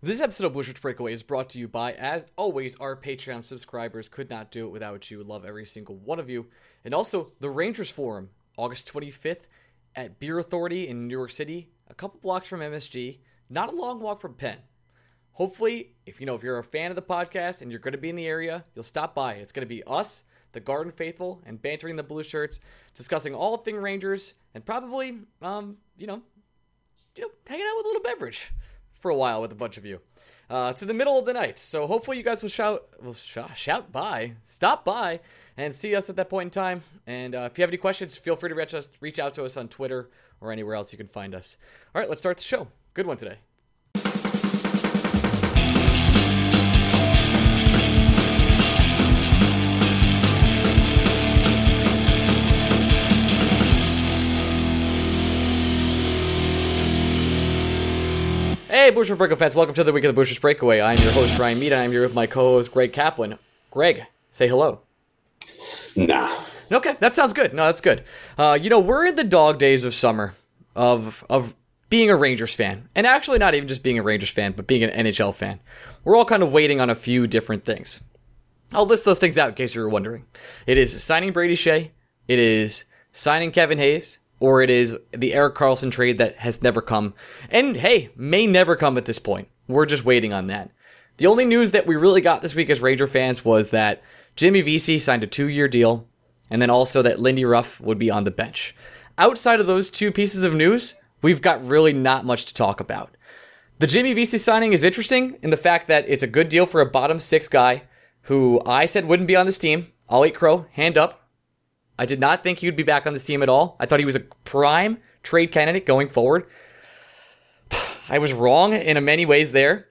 This episode of Bushwick Breakaway is brought to you by, as always, our Patreon subscribers. Could not do it without you. Love every single one of you. And also, the Rangers Forum, August 25th at Beer Authority in New York City, a couple blocks from MSG, not a long walk from Penn. Hopefully, if you know if you're a fan of the podcast and you're going to be in the area, you'll stop by. It's going to be us, the Garden Faithful, and bantering the blue shirts, discussing all thing Rangers, and probably, um, you know, you know, hanging out with a little beverage for a while with a bunch of you. Uh, to the middle of the night. So hopefully you guys will shout, will shout, shout by, stop by, and see us at that point in time. And uh, if you have any questions, feel free to reach us, reach out to us on Twitter or anywhere else you can find us. All right, let's start the show. Good one today. Hey, Bushwick Breakaway fans, welcome to the week of the Bushwick Breakaway. I'm your host, Ryan Mead, and I'm here with my co host, Greg Kaplan. Greg, say hello. Nah. Okay, that sounds good. No, that's good. Uh, you know, we're in the dog days of summer of of being a Rangers fan, and actually not even just being a Rangers fan, but being an NHL fan. We're all kind of waiting on a few different things. I'll list those things out in case you were wondering. It is signing Brady Skjei. it is signing Kevin Hayes, or it is the Erik Karlsson trade that has never come, and hey, may never come at this point. We're just waiting on that. The only news that we really got this week as Ranger fans was that Jimmy Vesey signed a two-year deal, and then also that Lindy Ruff would be on the bench. Outside of those two pieces of news, we've got really not much to talk about. The Jimmy Vesey signing is interesting in the fact that it's a good deal for a bottom six guy who I said wouldn't be on this team. I'll eat crow, hand up. I did not think he would be back on this team at all. I thought he was a prime trade candidate going forward. I was wrong in many ways there.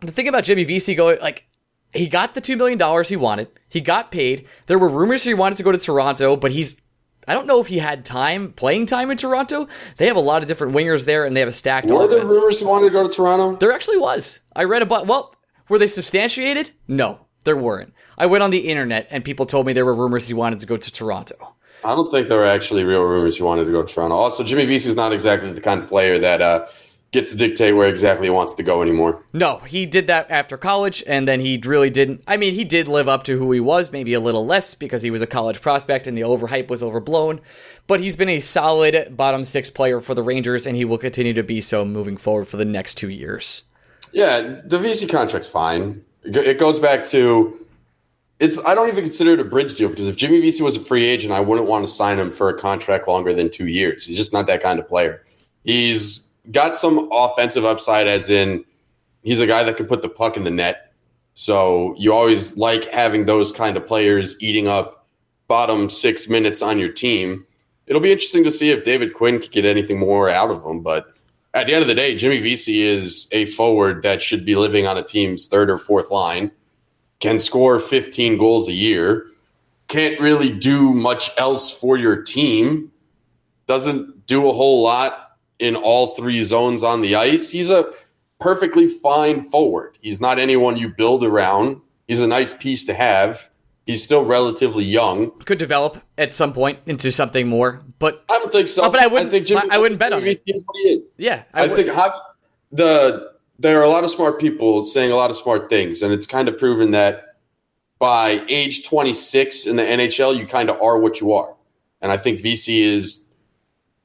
The thing about Jimmy Vesey going like he got the two million dollars he wanted. He got paid. There were rumors he wanted to go to Toronto, but he's I don't know if he had time playing time in Toronto. They have a lot of different wingers there, and they have a stacked. Were there rumors he wanted to go to Toronto? There actually was. I read about. Well, were they substantiated? No, there weren't. I went on the internet, and people told me there were rumors he wanted to go to Toronto. I don't think there were actually real rumors he wanted to go to Toronto. Also, Jimmy Vesey's not exactly the kind of player that uh, gets to dictate where exactly he wants to go anymore. No, he did that after college, and then he really didn't. I mean, he did live up to who he was, maybe a little less because he was a college prospect and the overhype was overblown. But he's been a solid bottom six player for the Rangers, and he will continue to be so moving forward for the next two years. Yeah, the Vesey contract's fine. It goes back to it's. I don't even consider it a bridge deal because if Jimmy Vesey was a free agent, I wouldn't want to sign him for a contract longer than two years. He's just not that kind of player. He's got some offensive upside, as in he's a guy that can put the puck in the net. So you always like having those kind of players eating up bottom six minutes on your team. It'll be interesting to see if David Quinn could get anything more out of him. But at the end of the day, Jimmy Vesey is a forward that should be living on a team's third or fourth line, can score 15 goals a year, can't really do much else for your team, doesn't do a whole lot in all three zones on the ice. He's a perfectly fine forward. He's not anyone you build around. He's a nice piece to have. He's still relatively young. Could develop at some point into something more, but I don't think so. Oh, but I wouldn't- think I wouldn't bet on Jimmy it. What he is. yeah, I, would- think have, the there are a lot of smart people saying a lot of smart things, and it's kind of proven that by age 26 in the NHL, you kind of are what you are. And I think Vesey is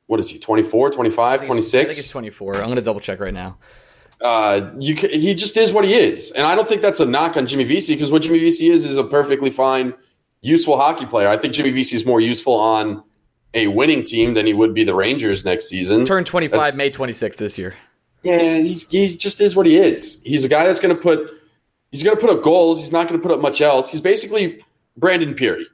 what is he 24, 25, I think it's- 26? I think it's 24. I'm going to double check right now. Uh, you he just is what he is, and I don't think that's a knock on Jimmy Vesey because what Jimmy Vesey is is a perfectly fine, useful hockey player. I think Jimmy Vesey is more useful on a winning team than he would be the Rangers next season. Turn 25 May 26th this year. Yeah, he's he just is what he is. He's a guy that's going to put he's going to put up goals. He's not going to put up much else. He's basically Brandon Pirri.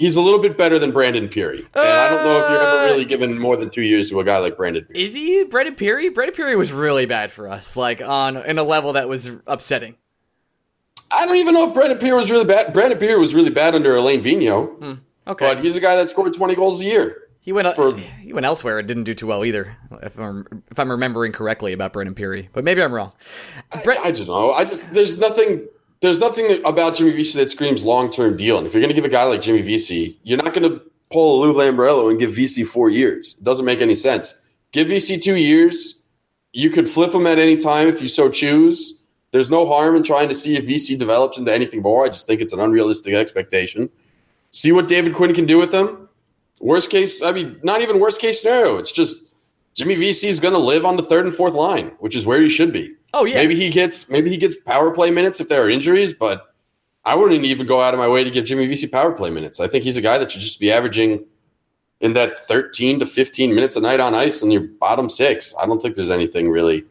He's a little bit better than Brandon Pirri. And I don't know if you're ever uh, really given more than two years to a guy like Brandon Pirri. Is he Brandon Pirri? Brandon Pirri was really bad for us, like on in a level that was upsetting. I don't even know if Brandon Pirri was really bad. Brandon Pirri was really bad under Alain Vigneault, hmm, Okay, but he's a guy that scored 20 goals a year. he went uh, for- he went elsewhere and didn't do too well either. If I'm if I'm remembering correctly about Brandon Pirri. but maybe I'm wrong. Bre- I don't know. I just there's nothing there's nothing about Jimmy Vesey that screams long term deal. And if you're going to give a guy like Jimmy Vesey, you're not going to pull a Lou Lamoriello and give Vesey four years. It doesn't make any sense. Give Vesey two years. You could flip him at any time if you so choose. There's no harm in trying to see if Vesey develops into anything more. I just think it's an unrealistic expectation. See what David Quinn can do with them. Worst case, I mean, not even worst case scenario. It's just Jimmy Vesey is going to live on the third and fourth line, which is where he should be. oh yeah, Maybe he gets maybe he gets power play minutes if there are injuries, but I wouldn't even go out of my way to give Jimmy Vesey power play minutes. I think he's a guy that should just be averaging in that 13 to 15 minutes a night on ice in your bottom six. I don't think there's anything really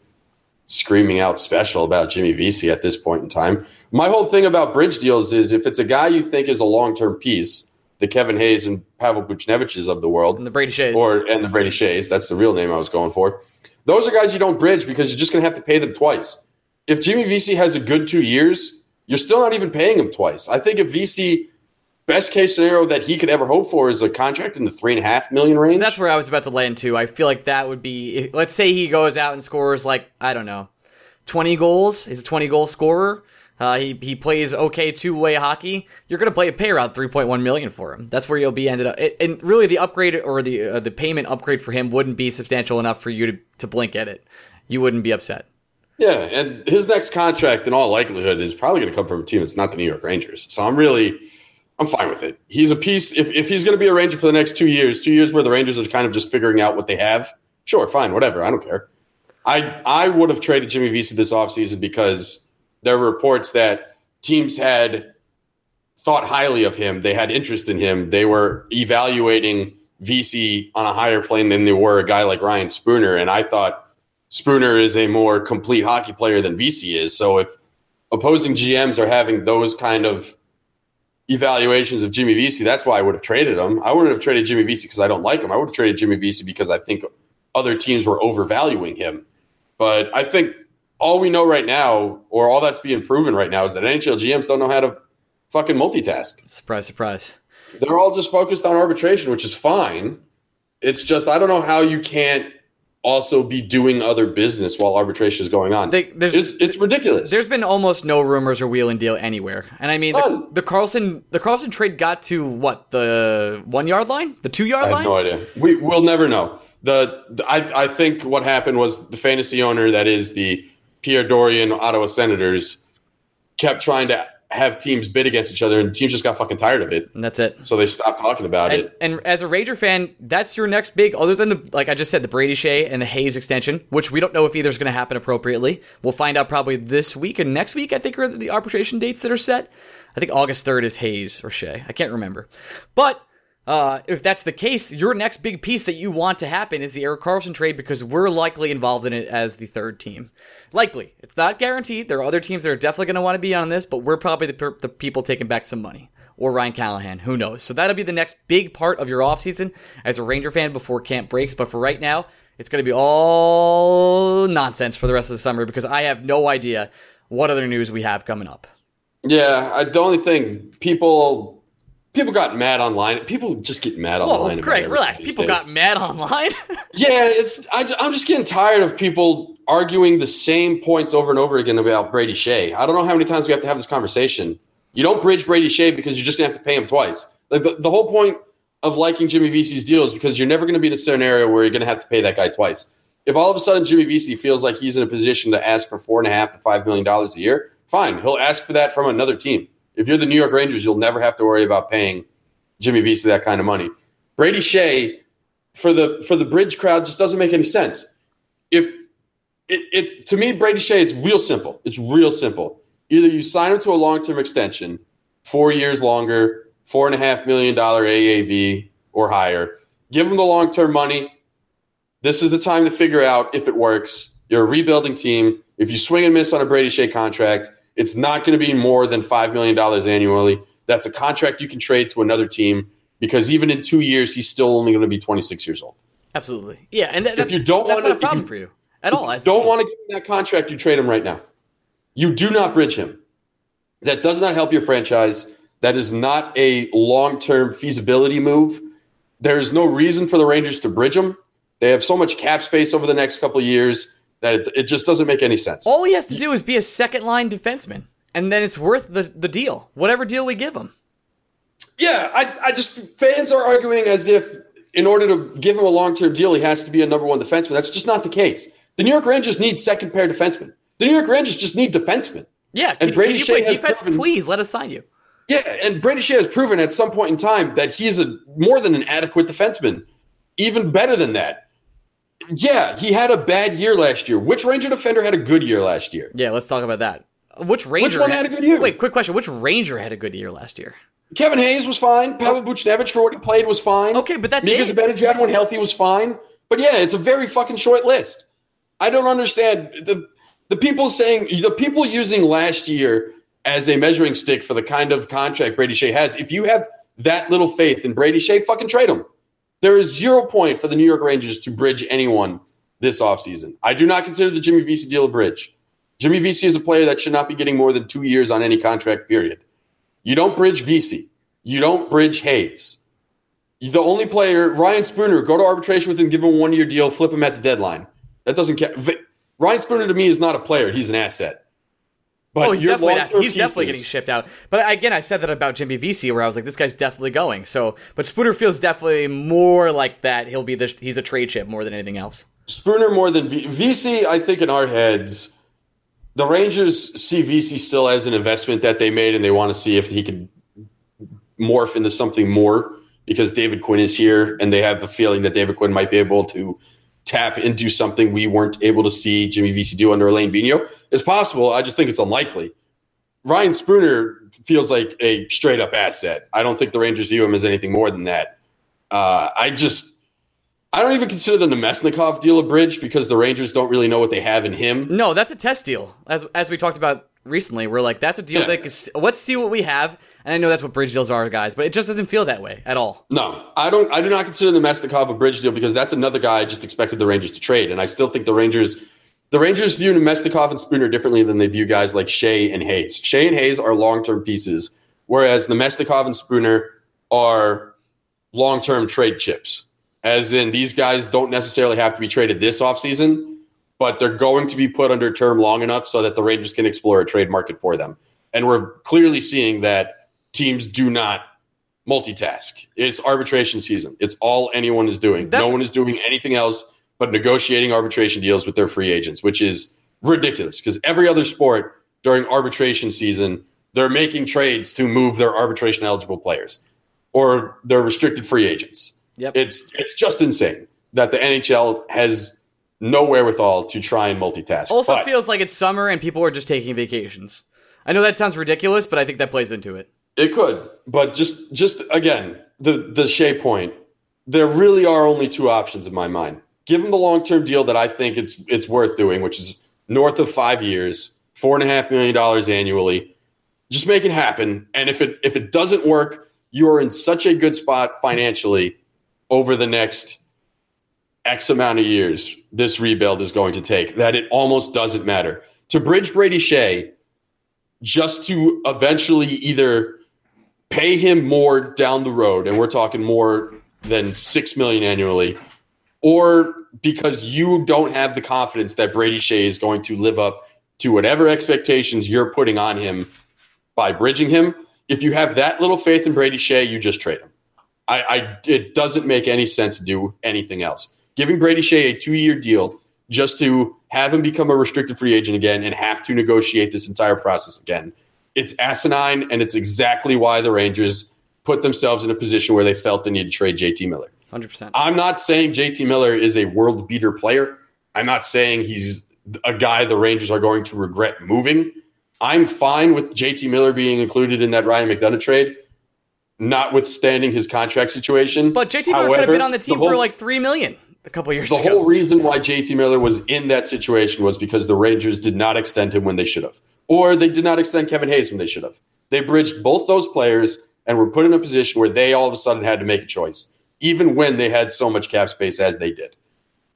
screaming out special about Jimmy Vesey at this point in time. My whole thing about bridge deals is if it's a guy you think is a long term piece, the Kevin Hayes and Pavel Buchneviches of the world, and the Brady Skjeis. or and the Brady Skjeis. That's the real name I was going for. Those are guys you don't bridge because you're just going to have to pay them twice. If Jimmy Vesey has a good two years, you're still not even paying him twice. I think if Vesey best case scenario that he could ever hope for is a contract in the three and a half million range. That's where I was about to land too. I feel like that would be. Let's say he goes out and scores like I don't know, twenty goals. He's a twenty goal scorer. Uh, he he plays okay two way hockey. You're gonna play a pay point one million for him. That's where you'll be ended up. It, and really, the upgrade or the uh, the payment upgrade for him wouldn't be substantial enough for you to to blink at it. You wouldn't be upset. Yeah, and his next contract, in all likelihood, is probably going to come from a team that's not the New York Rangers. So I'm really, I'm fine with it. He's a piece. If, if he's going to be a Ranger for the next two years, two years where the Rangers are kind of just figuring out what they have, sure, fine, whatever. I don't care. I I would have traded Jimmy Vesey this offseason because there were reports that teams had thought highly of him. They had interest in him. They were evaluating Vesey on a higher plane than they were a guy like Ryan Spooner. And I thought Spooner is a more complete hockey player than Vesey is. So if opposing GMs are having those kind of evaluations of Jimmy Vesey, that's why I would have traded him. I wouldn't have traded Jimmy Vesey because I don't like him. I would have traded Jimmy Vesey because I think other teams were overvaluing him. But I think all we know right now, or all that's being proven right now, is that NHL GMs don't know how to fucking multitask. Surprise, surprise. They're all just focused on arbitration, which is fine. It's just I don't know how you can't also be doing other business while arbitration is going on. They- there's- it's, it's ridiculous. There's been almost no rumors or wheel and deal anywhere, and I mean the, the Karlsson the Karlsson trade got to what the one yard line, the two yard I line. have no idea. We we'll never know. The, the- I I think what happened was the fantasy owner that is the Pierre Dorion Ottawa Senators kept trying to have teams bid against each other, and teams just got fucking tired of it, and that's it. so they stopped talking about And, it. and as a Ranger fan, that's your next big, other than the, like I just said, the Brady Skjei and the Hayes extension, which we don't know if either is going to happen appropriately. We'll find out probably this week and next week, I think, are the arbitration dates that are set. I think August 3rd is Hayes or Skjei. I can't remember. But uh, if that's the case, your next big piece that you want to happen is the Erik Karlsson trade because we're likely involved in it as the third team. Likely. It's not guaranteed. There are other teams that are definitely going to want to be on this, but we're probably the, per- the people taking back some money. Or Ryan Callahan. Who knows? So that'll be the next big part of your offseason as a Ranger fan before camp breaks. But for right now, it's going to be all nonsense for the rest of the summer because I have no idea what other news we have coming up. Yeah, I, the only thing people people got mad online. People just get mad Whoa, online. Greg, relax. People days. got mad online. Yeah, it's I, am just getting tired of people arguing the same points over and over again about Brady Skjei. I don't know how many times we have to have this conversation. You don't bridge Brady Skjei because you're just gonna have to pay him twice. Like the, the whole point of liking Jimmy Vesey's deal is because you're never gonna be in a scenario where you're gonna have to pay that guy twice. If all of a sudden Jimmy Vesey feels like he's in a position to ask for four and a half to five million dollars a year, fine, he'll ask for that from another team. If you're the New York Rangers, you'll never have to worry about paying Jimmy Vesey that kind of money. Brady Skjei for the for the bridge crowd just doesn't make any sense. If it, it to me, Brady Skjei, it's real simple. It's real simple. Either you sign him to a long term extension, four years longer, four and a half million dollar AAV or higher. Give him the long term money. This is the time to figure out if it works. You're a rebuilding team. If you swing and miss on a Brady Skjei contract, it's not going to be more than five million dollars annually. That's a contract you can trade to another team. because even in two years, he's still only going to be 26 years old. Absolutely. Yeah, and If you don't not a problem you for you at all. That's- Don't want to give him that contract, you trade him right now. You do not bridge him. That does not help your franchise. That is not a long term feasibility move. There is no reason for the Rangers to bridge him. They have so much cap space over the next couple of years that it, it just doesn't make any sense. All he has to do is be a second line defenseman, and then it's worth the, the deal, whatever deal we give him. Yeah, I, I just fans are arguing as if in order to give him a long term deal, he has to be a number one defenseman. That's just not the case. The New York Rangers need second pair defensemen. The New York Rangers just need defensemen. Yeah, And can, Brady can Skjei defense, proven- please? Let us sign you. Yeah, and Brady Skjei has proven at some point in time that he's a more than an adequate defenseman, even better than that. Yeah, he had a bad year last year. Which Ranger defender had a good year last year? Yeah, let's talk about that. Which Ranger Which one had a good year? Wait, quick question. Which Ranger had a good year last year? Kevin Hayes was fine. Pavel Buchnevich for what he played was fine. Okay, but that's Mika. Zibanejad when healthy was fine. But yeah, it's a very fucking short list. I don't understand the the people saying the people using last year as a measuring stick for the kind of contract Brady Skjei has. If you have that little faith in Brady Skjei, fucking trade him. There is zero point for the New York Rangers to bridge anyone this offseason. I do not consider the Jimmy Vesey deal a bridge. Jimmy Vesey is a player that should not be getting more than two years on any contract period. You don't bridge Vesey. You don't bridge Hayes. The only player, Ryan Spooner, go to arbitration with him, give him a one year deal, flip him at the deadline. That doesn't count. Ryan Spooner to me is not a player. He's an asset. But oh, he's definitely he's definitely getting shipped out. But again, I said that about Jimmy Vesey, where I was like, this guy's definitely going. So, but Spooner feels definitely more like that. He'll be the he's a trade chip more than anything else. Spooner more than v- Vesey. I think in our heads, the Rangers see Vesey still as an investment that they made, and they want to see if he can morph into something more because David Quinn is here, and they have the feeling that David Quinn might be able to tap into something we weren't able to see Jimmy Vesey do under Alain Vigneault. It's possible. I just think it's unlikely. Ryan Spooner feels like a straight up asset. I don't think the Rangers view him as anything more than that. Uh, I just. I don't even consider the Namestnikov deal a bridge because the Rangers don't really know what they have in him. No, that's a test deal. As as we talked about recently, we're like, that's a deal Yeah. that can, let's see what we have. And I know that's what bridge deals are, guys, but it just doesn't feel that way at all. No, I don't. I do not consider the Namestnikov a bridge deal because that's another guy I just expected the Rangers to trade, and I still think the Rangers, the Rangers view Namestnikov and Spooner differently than they view guys like Skjei and Hayes. Skjei and Hayes are long term pieces, whereas Namestnikov and Spooner are long term trade chips. As in, these guys don't necessarily have to be traded this offseason, but they're going to be put under term long enough so that the Rangers can explore a trade market for them. And we're clearly seeing that teams do not multitask. It's arbitration season. It's all anyone is doing. That's- no one is doing anything else but negotiating arbitration deals with their free agents, which is ridiculous because every other sport during arbitration season, they're making trades to move their arbitration eligible players or they're restricted free agents. Yep. It's it's just insane that the NHL has no wherewithal to try and multitask. Also But- feels like it's summer and people are just taking vacations. I know that sounds ridiculous, but I think that plays into it. It could, but just just again, the the Skjei point. There really are only two options in my mind. Give him the long term deal that I think it's it's worth doing, which is north of five years, four and a half million dollars annually. Just make it happen. And if it if it doesn't work, you are in such a good spot financially over the next X amount of years this rebuild is going to take that it almost doesn't matter. To bridge Brady Skjei, just to eventually either pay him more down the road, and we're talking more than six million annually, or because you don't have the confidence that Brady Skjei is going to live up to whatever expectations you're putting on him by bridging him. If you have that little faith in Brady Skjei, you just trade him. I, I it doesn't make any sense to do anything else. Giving Brady Skjei a two-year deal just to have him become a restricted free agent again and have to negotiate this entire process again. It's asinine, and it's exactly why the Rangers put themselves in a position where they felt the need to trade JT Miller. 100%. I'm not saying JT Miller is a world beater player. I'm not saying he's a guy the Rangers are going to regret moving. I'm fine with JT Miller being included in that Ryan McDonagh trade, notwithstanding his contract situation. But JT Miller could have been on the team whole- for like 3 million a couple years the ago. whole reason why JT Miller was in that situation was because the Rangers did not extend him when they should have, or they did not extend Kevin Hayes when they should have. They bridged both those players and were put in a position where they all of a sudden had to make a choice, even when they had so much cap space as they did.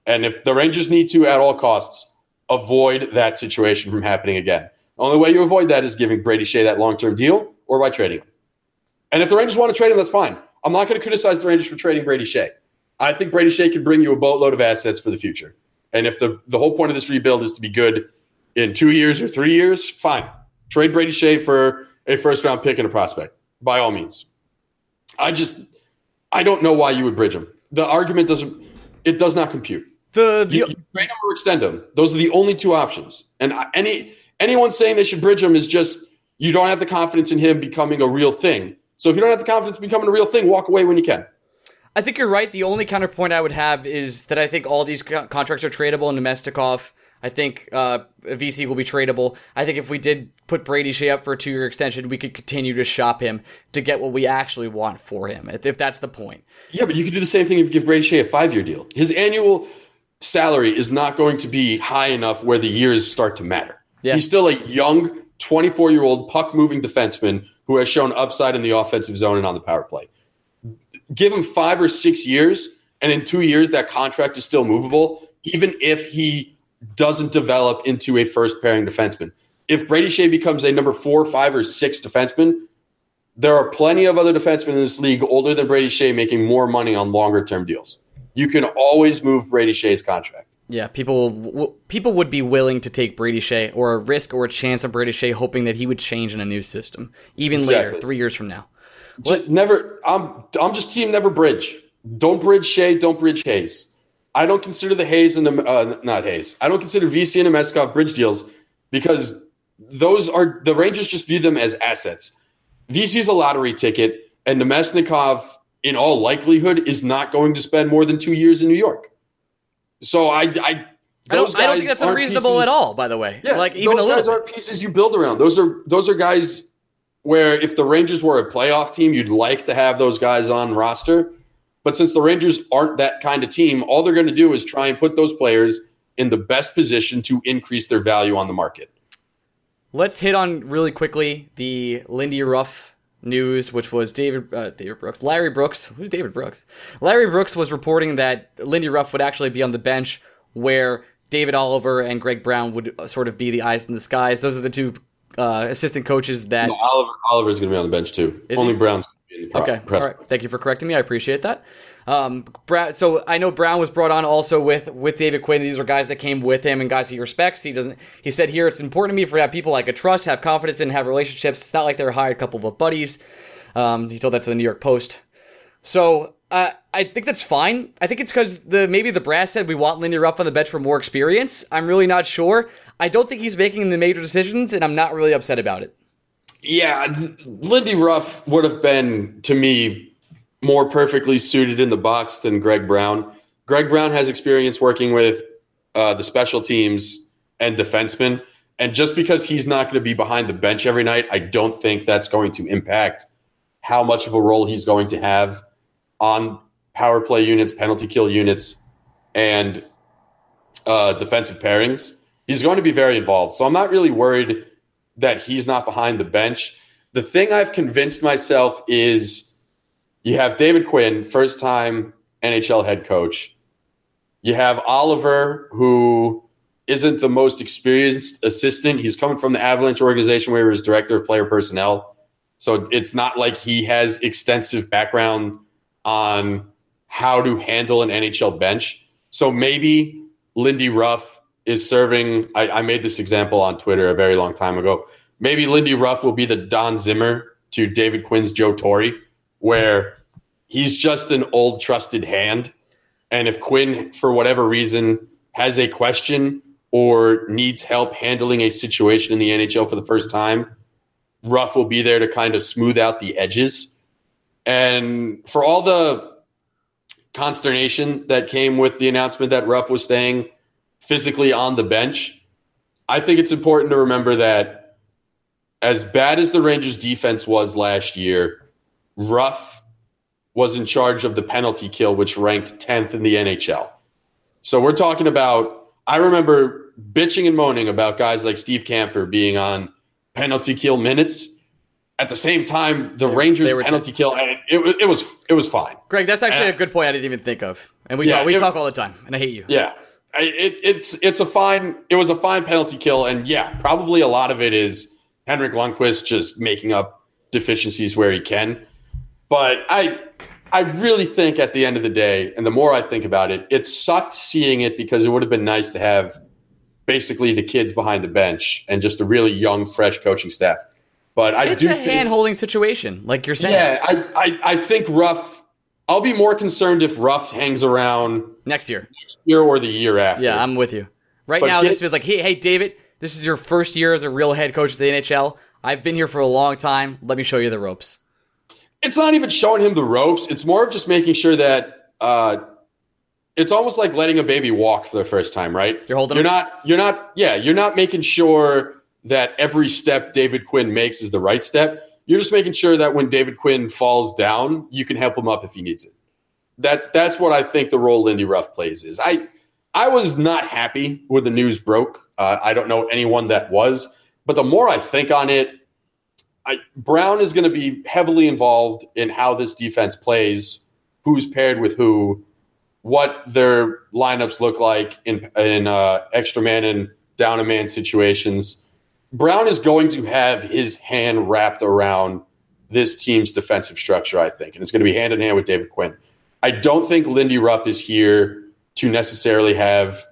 And if the Rangers need to, at all costs, avoid that situation from happening again. The only way you avoid that is giving Brady Skjei that long term deal or by trading him. And if the Rangers want to trade him, that's fine. I'm not going to criticize the Rangers for trading Brady Skjei. I think Brady Skjei can bring you a boatload of assets for the future. And if the, the whole point of this rebuild is to be good in two years or three years, fine. Trade Brady Skjei for a first round pick and a prospect, by all means. I just, I don't know why you would bridge him. The argument doesn't, it does not compute. The, the You, you trade him or extend him. Those are the only two options. And any anyone saying they should bridge him is just you don't have the confidence in him becoming a real thing. So if you don't have the confidence in becoming a real thing, walk away when you can. I think you're right. The only counterpoint I would have is that I think all these co- contracts are tradable. And Namestnikov, I think uh, Vesey will be tradable. I think if we did put Brady Skjei up for a two year extension, we could continue to shop him to get what we actually want for him, if if that's the point. Yeah, but you could do the same thing if you give Brady Skjei a five year deal. His annual salary is not going to be high enough where the years start to matter. Yeah. He's still a young 24 year old puck moving defenseman who has shown upside in the offensive zone and on the power play. Give him five or six years, and in two years, that contract is still movable, even if he doesn't develop into a first pairing defenseman. If Brady Skjei becomes a number four, five, or six defenseman, there are plenty of other defensemen in this league older than Brady Skjei making more money on longer term deals. You can always move Brady Skjei's contract. Yeah, people w- people would be willing to take Brady Skjei or a risk or a chance of Brady Skjei, hoping that he would change in a new system, even later, three years from now. Ju- never. I'm. I'm just team never bridge. Don't bridge Skjei. Don't bridge Hayes. I don't consider the Hayes and the uh, not Hayes. I don't consider Vesey and the Meskov bridge deals because those are the Rangers just view them as assets. Vesey is a lottery ticket, and Namestnikov, in all likelihood, is not going to spend more than two years in New York. So I, I, I don't, I don't think that's unreasonable pieces- at all. By the way, yeah, like even those a guys bit. aren't pieces you build around. Those are those are guys where if the Rangers were a playoff team, you'd like to have those guys on roster. But since the Rangers aren't that kind of team, all they're going to do is try and put those players in the best position to increase their value on the market. Let's hit on really quickly the Lindy Ruff news, which was David uh, David Brooks, Larry Brooks. Who's David Brooks? Larry Brooks was reporting that Lindy Ruff would actually be on the bench, where David Oliver and Greg Brown would uh, sort of be the eyes in the skies. Those are the two uh, assistant coaches that. No, Oliver Oliver's going to be on the bench too. Is Only he? Brown's going to be in the pro- Okay, press. all right. Thank you for correcting me. I appreciate that. Um, Brad, so I know Brown was brought on also with with David Quinn. These are guys that came with him and guys he respects. He doesn't. He said here it's important to me for have people I could trust, have confidence in, have relationships. It's not like they're a hired couple of buddies. Um, he told that to the New York Post. So uh, I think that's fine. I think it's because the maybe the brass said we want Lindy Ruff on the bench for more experience. I'm really not sure. I don't think he's making the major decisions, and I'm not really upset about it. Yeah, Lindy Ruff would have been to me more perfectly suited in the box than Greg Brown. Greg Brown has experience working with uh, the special teams and defensemen, and just because he's not going to be behind the bench every night, I don't think that's going to impact how much of a role he's going to have on power play units, penalty kill units, and uh, defensive pairings. He's going to be very involved, so I'm not really worried that he's not behind the bench. The thing I've convinced myself is you have David Quinn, first time NHL head coach. You have Oliver, who isn't the most experienced assistant. He's coming from the Avalanche organization where he was director of player personnel. So it's not like he has extensive background on how to handle an NHL bench. So maybe Lindy Ruff is serving. I, I made this example on Twitter a very long time ago. Maybe Lindy Ruff will be the Don Zimmer to David Quinn's Joe Torre, where he's just an old trusted hand. And if Quinn, for whatever reason, has a question or needs help handling a situation in the NHL for the first time, Ruff will be there to kind of smooth out the edges. And for all the consternation that came with the announcement that Ruff was staying physically on the bench, I think it's important to remember that as bad as the Rangers defense was last year, Ruff was in charge of the penalty kill, which ranked 10th in the NHL. So we're talking about, I remember bitching and moaning about guys like Steve Kampfer being on penalty kill minutes. At the same time, the Rangers penalty t- kill, it, it, it was it was fine. Greg, that's actually and, a good point. I didn't even think of, and we yeah, talk, we it, talk all the time, and I hate you. Yeah, it, it's it's a fine. It was a fine penalty kill, and yeah, probably a lot of it is Henrik Lundqvist just making up deficiencies where he can. But I I really think at the end of the day, and the more I think about it, it sucked seeing it because it would have been nice to have basically the kids behind the bench and just a really young, fresh coaching staff. But I it's do a hand holding situation, like you're saying. Yeah, I, I, I think Ruff. I'll be more concerned if Ruff hangs around next year, next year or the year after. Yeah, I'm with you. Right but now, get, this feels like, hey, hey, David, this is your first year as a real head coach of the NHL. I've been here for a long time. Let me show you the ropes. It's not even showing him the ropes. It's more of just making sure that uh, it's almost like letting a baby walk for the first time, right? You're holding. You're not. You're not. Yeah, you're not making sure that every step David Quinn makes is the right step. You're just making sure that when David Quinn falls down, you can help him up if he needs it. That that's what I think the role Lindy Ruff plays is. I I was not happy when the news broke. Uh, I don't know anyone that was, but the more I think on it, I, Brown is going to be heavily involved in how this defense plays, who's paired with who, what their lineups look like in in uh, extra man and down a man situations. Brown is going to have his hand wrapped around this team's defensive structure, I think, and it's going to be hand in hand with David Quinn. I don't think Lindy Ruff is here to necessarily have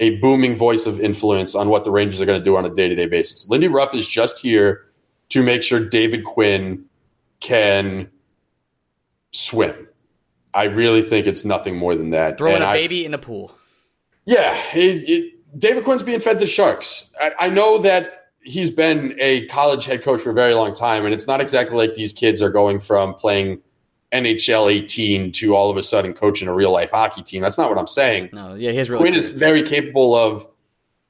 a booming voice of influence on what the Rangers are going to do on a day to day basis. Lindy Ruff is just here to make sure David Quinn can swim. I really think it's nothing more than that. Throwing and a I, baby in the pool. Yeah, it, it, David Quinn's being fed the sharks. I, I know that he's been a college head coach for a very long time, and it's not exactly like these kids are going from playing NHL 18 to all of a sudden coaching a real life hockey team. That's not what I'm saying. No, yeah, he's really Quinn is very capable of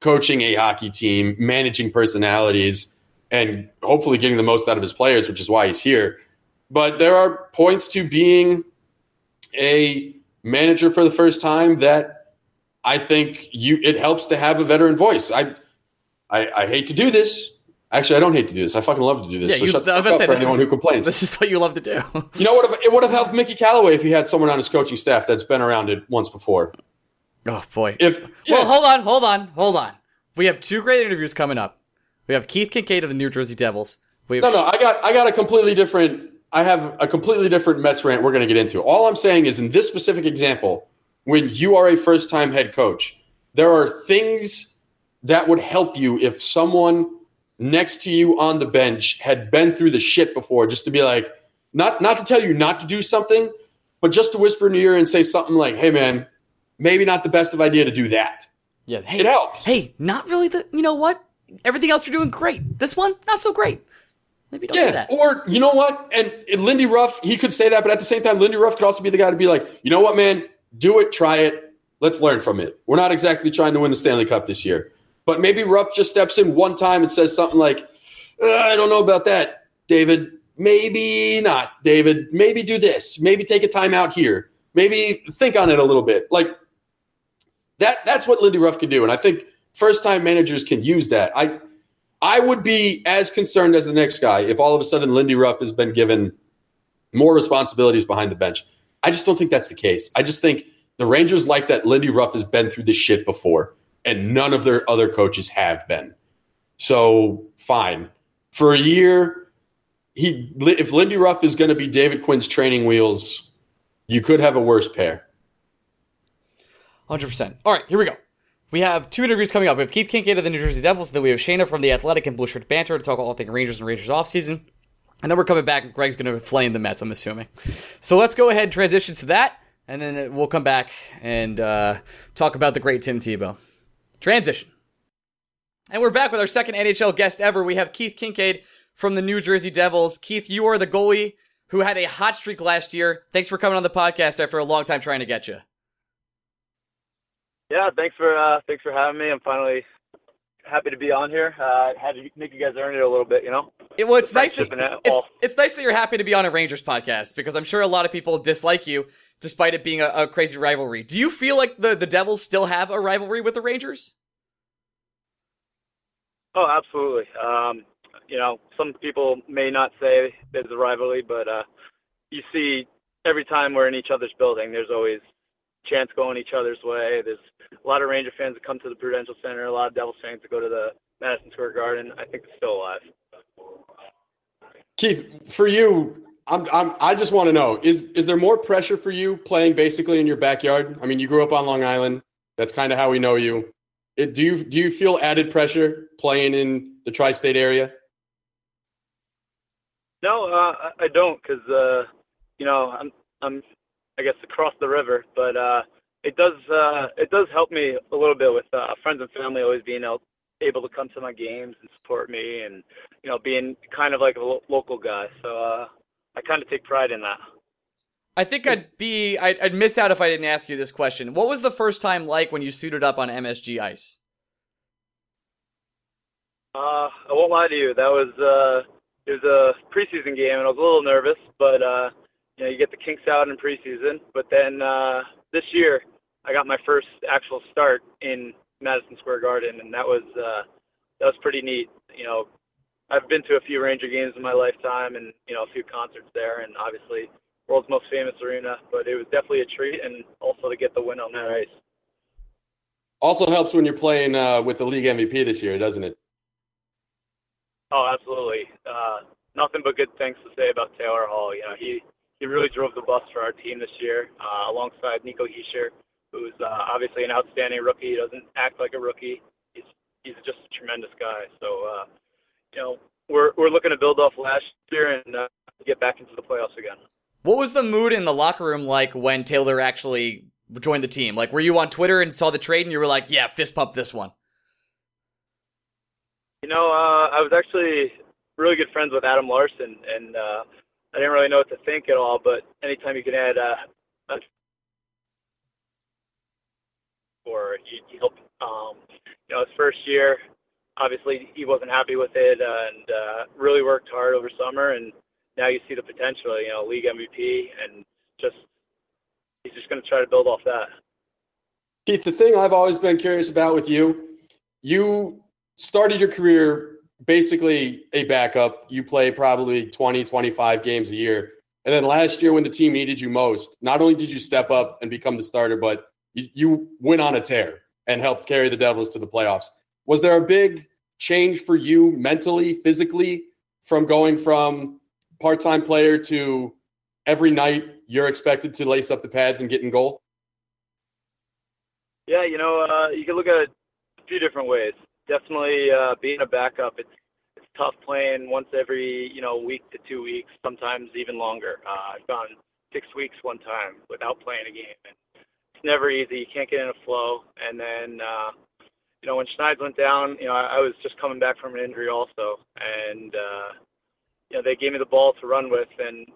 coaching a hockey team, managing personalities, and hopefully getting the most out of his players, which is why he's here. But there are points to being a manager for the first time that I think you it helps to have a veteran voice. I I, I hate to do this. Actually, I don't hate to do this. I fucking love to do this. Yeah, so you, shut the fuck up for anyone is, who complains. This is what you love to do. you know what? It would have helped Mickey Callaway if he had someone on his coaching staff that's been around it once before. Oh boy. If yeah. well, hold on, hold on, hold on. We have two great interviews coming up. We have Keith Kinkaid of the New Jersey Devils. We have no, no. I got, I got a completely different. I have a completely different Mets rant. We're going to get into. All I'm saying is, in this specific example, when you are a first-time head coach, there are things that would help you if someone next to you on the bench had been through the shit before, just to be like, not not to tell you not to do something, but just to whisper in your ear and say something like, "Hey, man, maybe not the best of idea to do that." Yeah, hey, it helps. Hey, not really. The you know what? Everything else you're doing great. This one, not so great. Maybe don't yeah, do that. Or you know what? And, and Lindy Ruff, he could say that, but at the same time, Lindy Ruff could also be the guy to be like, you know what, man, do it, try it, let's learn from it. We're not exactly trying to win the Stanley Cup this year. But maybe Ruff just steps in one time and says something like, uh, I don't know about that, David. Maybe not, David. Maybe do this. Maybe take a timeout here. Maybe think on it a little bit. Like that that's what Lindy Ruff can do. And I think first time managers can use that. I I would be as concerned as the next guy if all of a sudden Lindy Ruff has been given more responsibilities behind the bench. I just don't think that's the case. I just think the Rangers like that Lindy Ruff has been through this shit before and none of their other coaches have been. So fine. For a year, he if Lindy Ruff is going to be David Quinn's training wheels, you could have a worse pair. 100%. All right, here we go. We have two interviews coming up. We have Keith Kinkaid of the New Jersey Devils, then we have Shana from the Athletic and Blue Shirt Banter to talk all things Rangers and Rangers offseason. And then we're coming back, and Greg's going to flame the Mets, I'm assuming. So let's go ahead and transition to that, and then we'll come back and uh, talk about the great Tim Tebow. Transition. And we're back with our second NHL guest ever. We have Keith Kinkaid from the New Jersey Devils. Keith, you are the goalie who had a hot streak last year. Thanks for coming on the podcast after a long time trying to get you. Yeah, thanks for uh, thanks for having me. I'm finally happy to be on here. Uh, had to make you guys earn it a little bit, you know. It, well, it's nice that it's, it's, nice that you're happy to be on a Rangers podcast because I'm sure a lot of people dislike you despite it being a, a, crazy rivalry. Do you feel like the, the Devils still have a rivalry with the Rangers? Oh, absolutely. Um, you know, some people may not say there's a rivalry, but uh, you see every time we're in each other's building, there's always chance going each other's way. There's a lot of Ranger fans that come to the Prudential Center, a lot of Devils fans that go to the Madison Square Garden. I think it's still alive. Keith, for you, I'm, I'm, I just want to know is is there more pressure for you playing basically in your backyard? I mean, you grew up on Long Island. That's kind of how we know you. It, do you do you feel added pressure playing in the tri-state area? No, uh, I don't, because uh, you know I'm I'm I guess across the river, but uh, it does uh, it does help me a little bit with uh, friends and family always being able able to come to my games and support me, and you know being kind of like a lo- local guy. So uh, I kind of take pride in that. I think I'd be I'd, I'd miss out if I didn't ask you this question. What was the first time like when you suited up on MSG Ice? Uh, I won't lie to you. That was uh, it was a preseason game, and I was a little nervous, but uh, you know, you get the kinks out in preseason. But then uh, this year, I got my first actual start in Madison Square Garden, and that was uh, that was pretty neat. You know, I've been to a few Ranger games in my lifetime, and you know, a few concerts there, and obviously world's most famous arena. But it was definitely a treat, and also to get the win on that ice. Also helps when you're playing uh, with the league MVP this year, doesn't it? Oh, absolutely. Uh, nothing but good things to say about Taylor Hall. You know, he he really drove the bus for our team this year, uh, alongside Nico Hischier, who's uh, obviously an outstanding rookie. He doesn't act like a rookie. He's he's just a tremendous guy. So, uh, you know, we're we're looking to build off last year and uh, get back into the playoffs again. What was the mood in the locker room like when Taylor actually joined the team? Like, were you on Twitter and saw the trade and you were like, "Yeah, fist pump this one"? You know, uh, I was actually really good friends with Adam Larsson, and uh, I didn't really know what to think at all. But anytime you can add uh, a or he, he helped, um, you know, his first year, obviously he wasn't happy with it, and uh, really worked hard over summer, and now you see the potential. You know, league MVP, and just he's just going to try to build off that. Keith, the thing I've always been curious about with you, you started your career basically a backup. You play probably 20, 25 games a year. And then last year, when the team needed you most, not only did you step up and become the starter, but you, you went on a tear and helped carry the Devils to the playoffs. Was there a big change for you mentally, physically, from going from part time player to every night you're expected to lace up the pads and get in goal? Yeah, you know, uh, you can look at it a few different ways definitely uh, being a backup. It's it's tough playing once every you know week to two weeks, sometimes even longer. Uh, I've gone six weeks one time without playing a game, and it's never easy. You can't get in a flow. And then uh, you know when Schneid's went down, you know I, I was just coming back from an injury also, and uh, you know they gave me the ball to run with, and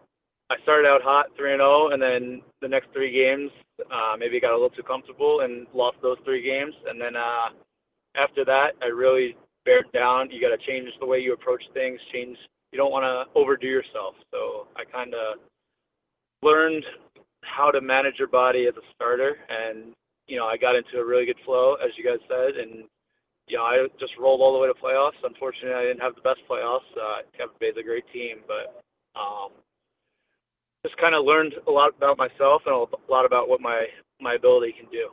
I started out hot, three and zero, oh, and then the next three games, uh, maybe got a little too comfortable and lost those three games, and then uh, after that, I really bared down. You got to change the way you approach things. Change. You don't want to overdo yourself. So I kind of learned how to manage your body as a starter, and you know I got into a really good flow, as you guys said, and you know I just rolled all the way to playoffs. Unfortunately, I didn't have the best playoffs. Uh, Tampa Bay's a great team, but um, just kind of learned a lot about myself and a lot about what my my ability can do.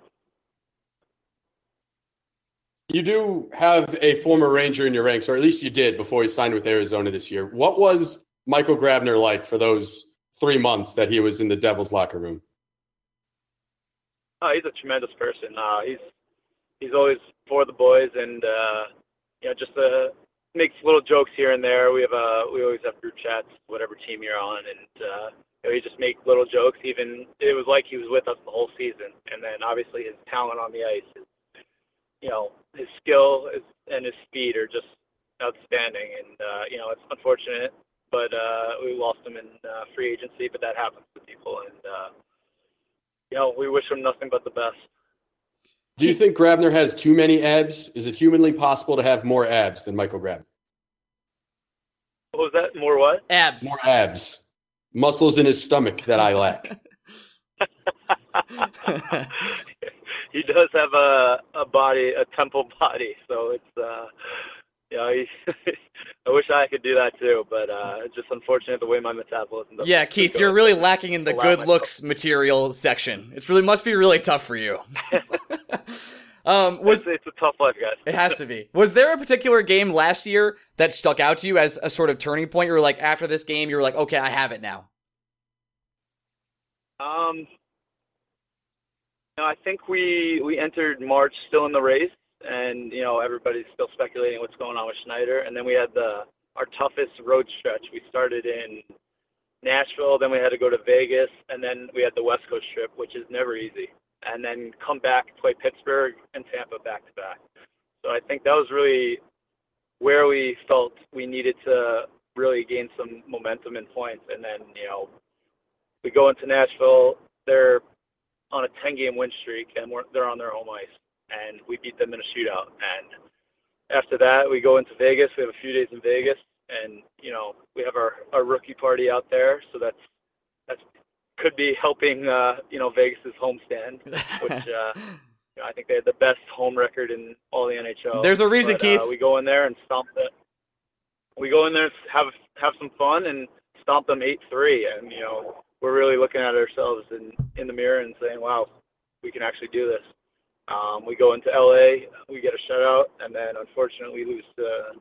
You do have a former Ranger in your ranks, or at least you did before he signed with Arizona this year. What was Michael Grabner like for those three months that he was in the Devils locker room? Oh, he's a tremendous person. Uh, he's he's always for the boys, and uh, you know, just uh, makes little jokes here and there. We have a we always have group chats, whatever team you're on, and uh, you know, he just make little jokes. Even it was like he was with us the whole season, and then obviously his talent on the ice is you know his skill is, and his speed are just outstanding. And uh, you know it's unfortunate, but uh, we lost him in uh, free agency. But that happens to people, and uh, you know we wish him nothing but the best. Do you think Grabner has too many abs? Is it humanly possible to have more abs than Michael Grabner? What was that? More what? Abs. More abs. Muscles in his stomach that I lack. he does have a a body, a temple body. So it's uh, you know, I wish I could do that too, but uh, it's just unfortunate the way my metabolism. Yeah, Keith, you're really lacking in the good myself- looks material section. It's really must be really tough for you. um, was It's, it's a tough life, guys. it has to be. Was there a particular game last year that stuck out to you as a sort of turning point? You were like, after this game, you were like, okay, I have it now. Um, no, I think we we entered March still in the race, and you know everybody's still speculating what's going on with Schneider. And then we had the our toughest road stretch. We started in Nashville, then we had to go to Vegas, and then we had the West Coast trip, which is never easy. And then come back, play Pittsburgh and Tampa back to back. So I think that was really where we felt we needed to really gain some momentum and points. And then you know we go into Nashville. They're on a 10 game win streak, and they're on their home ice, and we beat them in a shootout. And after that, we go into Vegas. We have a few days in Vegas, and you know we have our, our rookie party out there, so that's that's could be helping uh, you know Vegas's homestand, which uh, you know, I think they had the best home record in all the NHL. There's a reason, But, Keith. Uh, we go in there and stomp it. We go in there, and have have some fun, and stomp them eight three, and you know we're really looking at ourselves in in the mirror and saying, "Wow, we can actually do this." Um, we go into LA, we get a shutout, and then unfortunately we lose to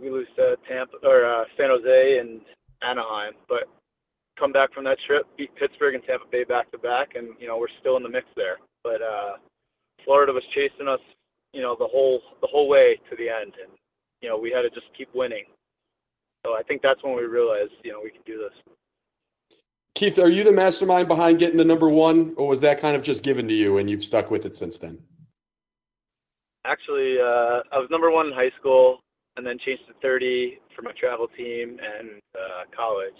we lose to Tampa or uh, San Jose and Anaheim, but come back from that trip, beat Pittsburgh and Tampa Bay back to back, and you know we're still in the mix there. But uh, Florida was chasing us, you know, the whole the whole way to the end, and you know we had to just keep winning. So I think that's when we realized, you know, we can do this. Keith, are you the mastermind behind getting the number one, or was that kind of just given to you and you've stuck with it since then? Actually, uh, I was number one in high school, and then changed to 30 for my travel team and uh, college.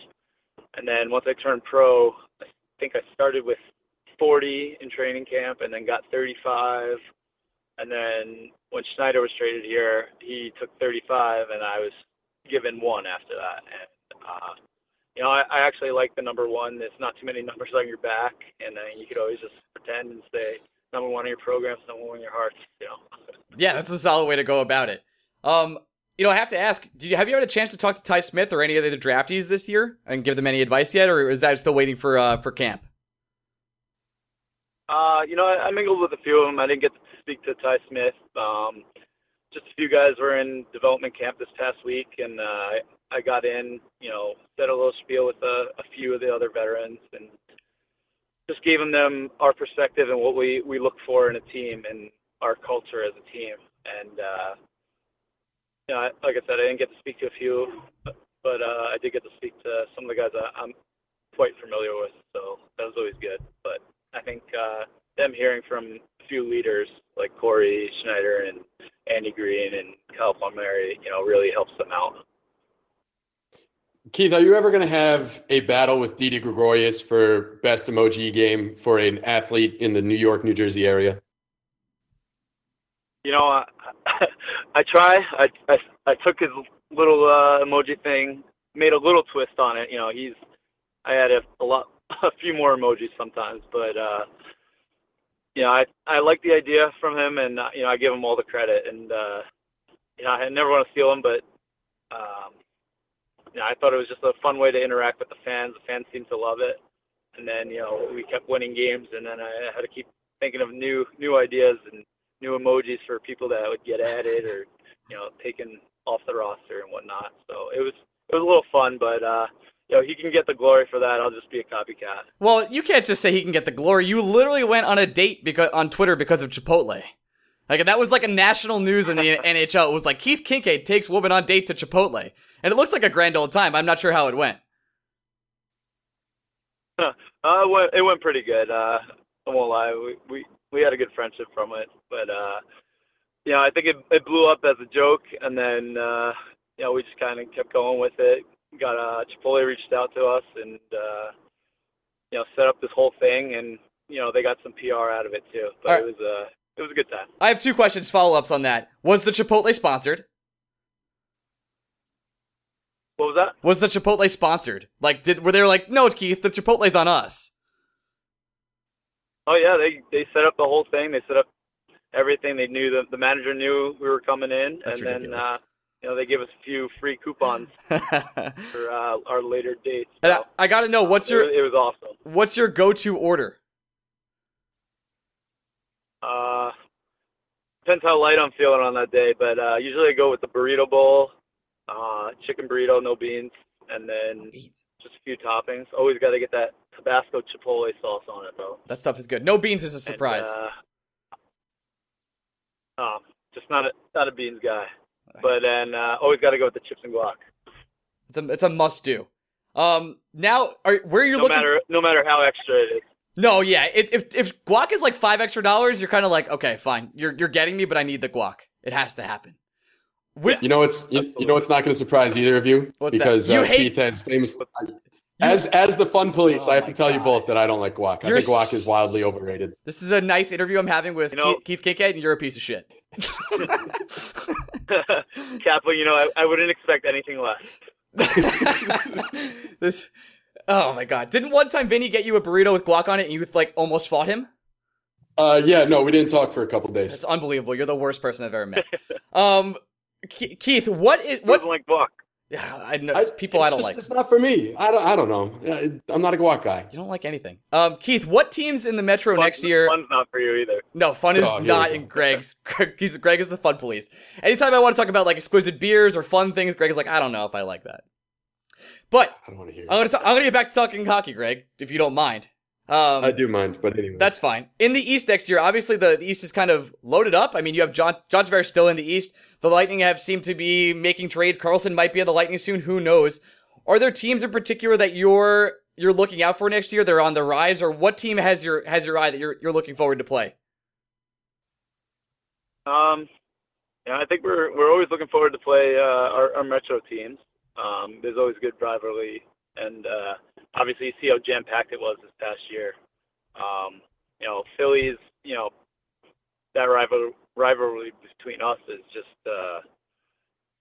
And then once I turned pro, I think I started with 40 in training camp, and then got 35. And then when Schneider was traded here, he took 35, and I was given one after that. And uh, you know, I, I actually like the number one. There's not too many numbers on your back, and then you could always just pretend and say number one in your programs, number one in your hearts. You know. Yeah, that's a solid way to go about it. Um, you know, I have to ask, Do you have you had a chance to talk to Ty Smith or any of the other draftees this year and give them any advice yet, or is that still waiting for uh for camp? Uh, you know, I, I mingled with a few of them. I didn't get to speak to Ty Smith. Um, just a few guys were in development camp this past week, and uh, I, got in. You know, said a little spiel with a, a few of the other veterans, and just gave them, our perspective and what we we look for in a team and our culture as a team. And uh, you know, like I said, I didn't get to speak to a few, but uh, I did get to speak to some of the guys I, I'm quite familiar with. So that was always good. But I think uh, them hearing from a few leaders like Cory Schneider and Andy Greene and Kyle Palmieri, you know, really helps them out. Keith, are you ever going to have a battle with Didi Gregorius for best emoji game for an athlete in the New York, New Jersey area? You know, I, I try. I, I I took his little uh, emoji thing, made a little twist on it. You know, he's I had a, a lot, a few more emojis sometimes, but uh, you know, I I like the idea from him, and uh, you know, I give him all the credit. And uh, you know, I never want to steal him, but you know, I thought it was just a fun way to interact with the fans. The fans seemed to love it, and then you know, we kept winning games, and then I had to keep thinking of new new ideas and new emojis for people that would get added or you know taken off the roster and whatnot. So it was it was a little fun, but uh, you know he can get the glory for that. I'll just be a copycat. Well, you can't just say he can get the glory. You literally went on a date because on Twitter because of Chipotle. Like that was like a national news in the NHL. It was like Keith Kinkaid takes woman on date to Chipotle, and it looks like a grand old time. I'm not sure how it went. uh, it went, it went pretty good. Uh, I won't lie, we, we we had a good friendship from it, but uh, you know I think it it blew up as a joke, and then uh, you know we just kind of kept going with it. Got uh, Chipotle reached out to us and uh, you know set up this whole thing, and you know they got some PR out of it too. But right. it was uh, it was a good time. I have two questions, follow ups on that. Was the Chipotle sponsored? What was that? Was the Chipotle sponsored? Like, did were they like, no, Keith, the Chipotle's on us? Oh yeah, they they set up the whole thing. They set up everything. They knew the the manager knew we were coming in, That's and then uh, you know they give us a few free coupons for uh, our later dates. I, So, I got to know what's your it was awesome. what's your go-to order? Uh, depends how light I'm feeling on that day, but uh, usually I go with the burrito bowl, uh, chicken burrito, no beans, and then Beans. just a few toppings. Always got to get that Tabasco chipotle sauce on it though. That stuff is good. No beans is a And, surprise. uh, um, just not a not a beans guy, but then uh, always got to go with the chips and guac. it's a it's a must do. Um, now are where you're No looking? matter no matter how extra it is. No, yeah. It, if if guac is like five extra dollars, you're kind of like, okay, fine. You're you're getting me, but I need the guac. It has to happen. With You know it's you, you know it's not going to surprise either of you What's that? because You uh, hate- Keith has famous. As as the fun police, Oh I have to tell you both that I don't like guac. You're I think guac is wildly overrated. this is a nice interview I'm having with You know- Keith, Keith Kinkaid, and you're a piece of shit. Kaplan, you know, I, I wouldn't expect anything less. this. Oh my god! Didn't one time Vinny get you a burrito with guac on it, and you like almost fought him? Uh, yeah, no, we didn't talk for a couple days. It's unbelievable. You're the worst person I've ever met. Um, Keith, what is What what? like buck? Yeah, I know I- people it's I don't just- like. It's not for me. I don't. I don't know. I- I'm not a guac guy. You don't like anything. Um, Keith, what teams in the Metro Fun- next year? Fun's not for you either. No, fun is Oh, not in Greg's. Greg, he's Greg is the fun police. Anytime I want to talk about like exquisite beers or fun things, Greg is like, I don't know if I like that. But I don't want to hear. I'm gonna ta- I'm gonna get back to talking hockey, Greg, if you don't mind. Um, I do mind, but anyway. that's fine. In the East next year, obviously the, the East is kind of loaded up. I mean, you have John John Tavares still in the East. The Lightning have seemed to be making trades. Karlsson might be at the Lightning soon. Who knows? Are there teams in particular that you're you're looking out for next year? They're on the rise, or what team has your has your eye that you're you're looking forward to play? Um, yeah, I think we're we're always looking forward to play uh, our, our Metro teams. Um, there's always good rivalry, and uh, obviously you see how jam packed it was this past year. Um, you know, Phillies. You know, that rival rivalry between us is just uh,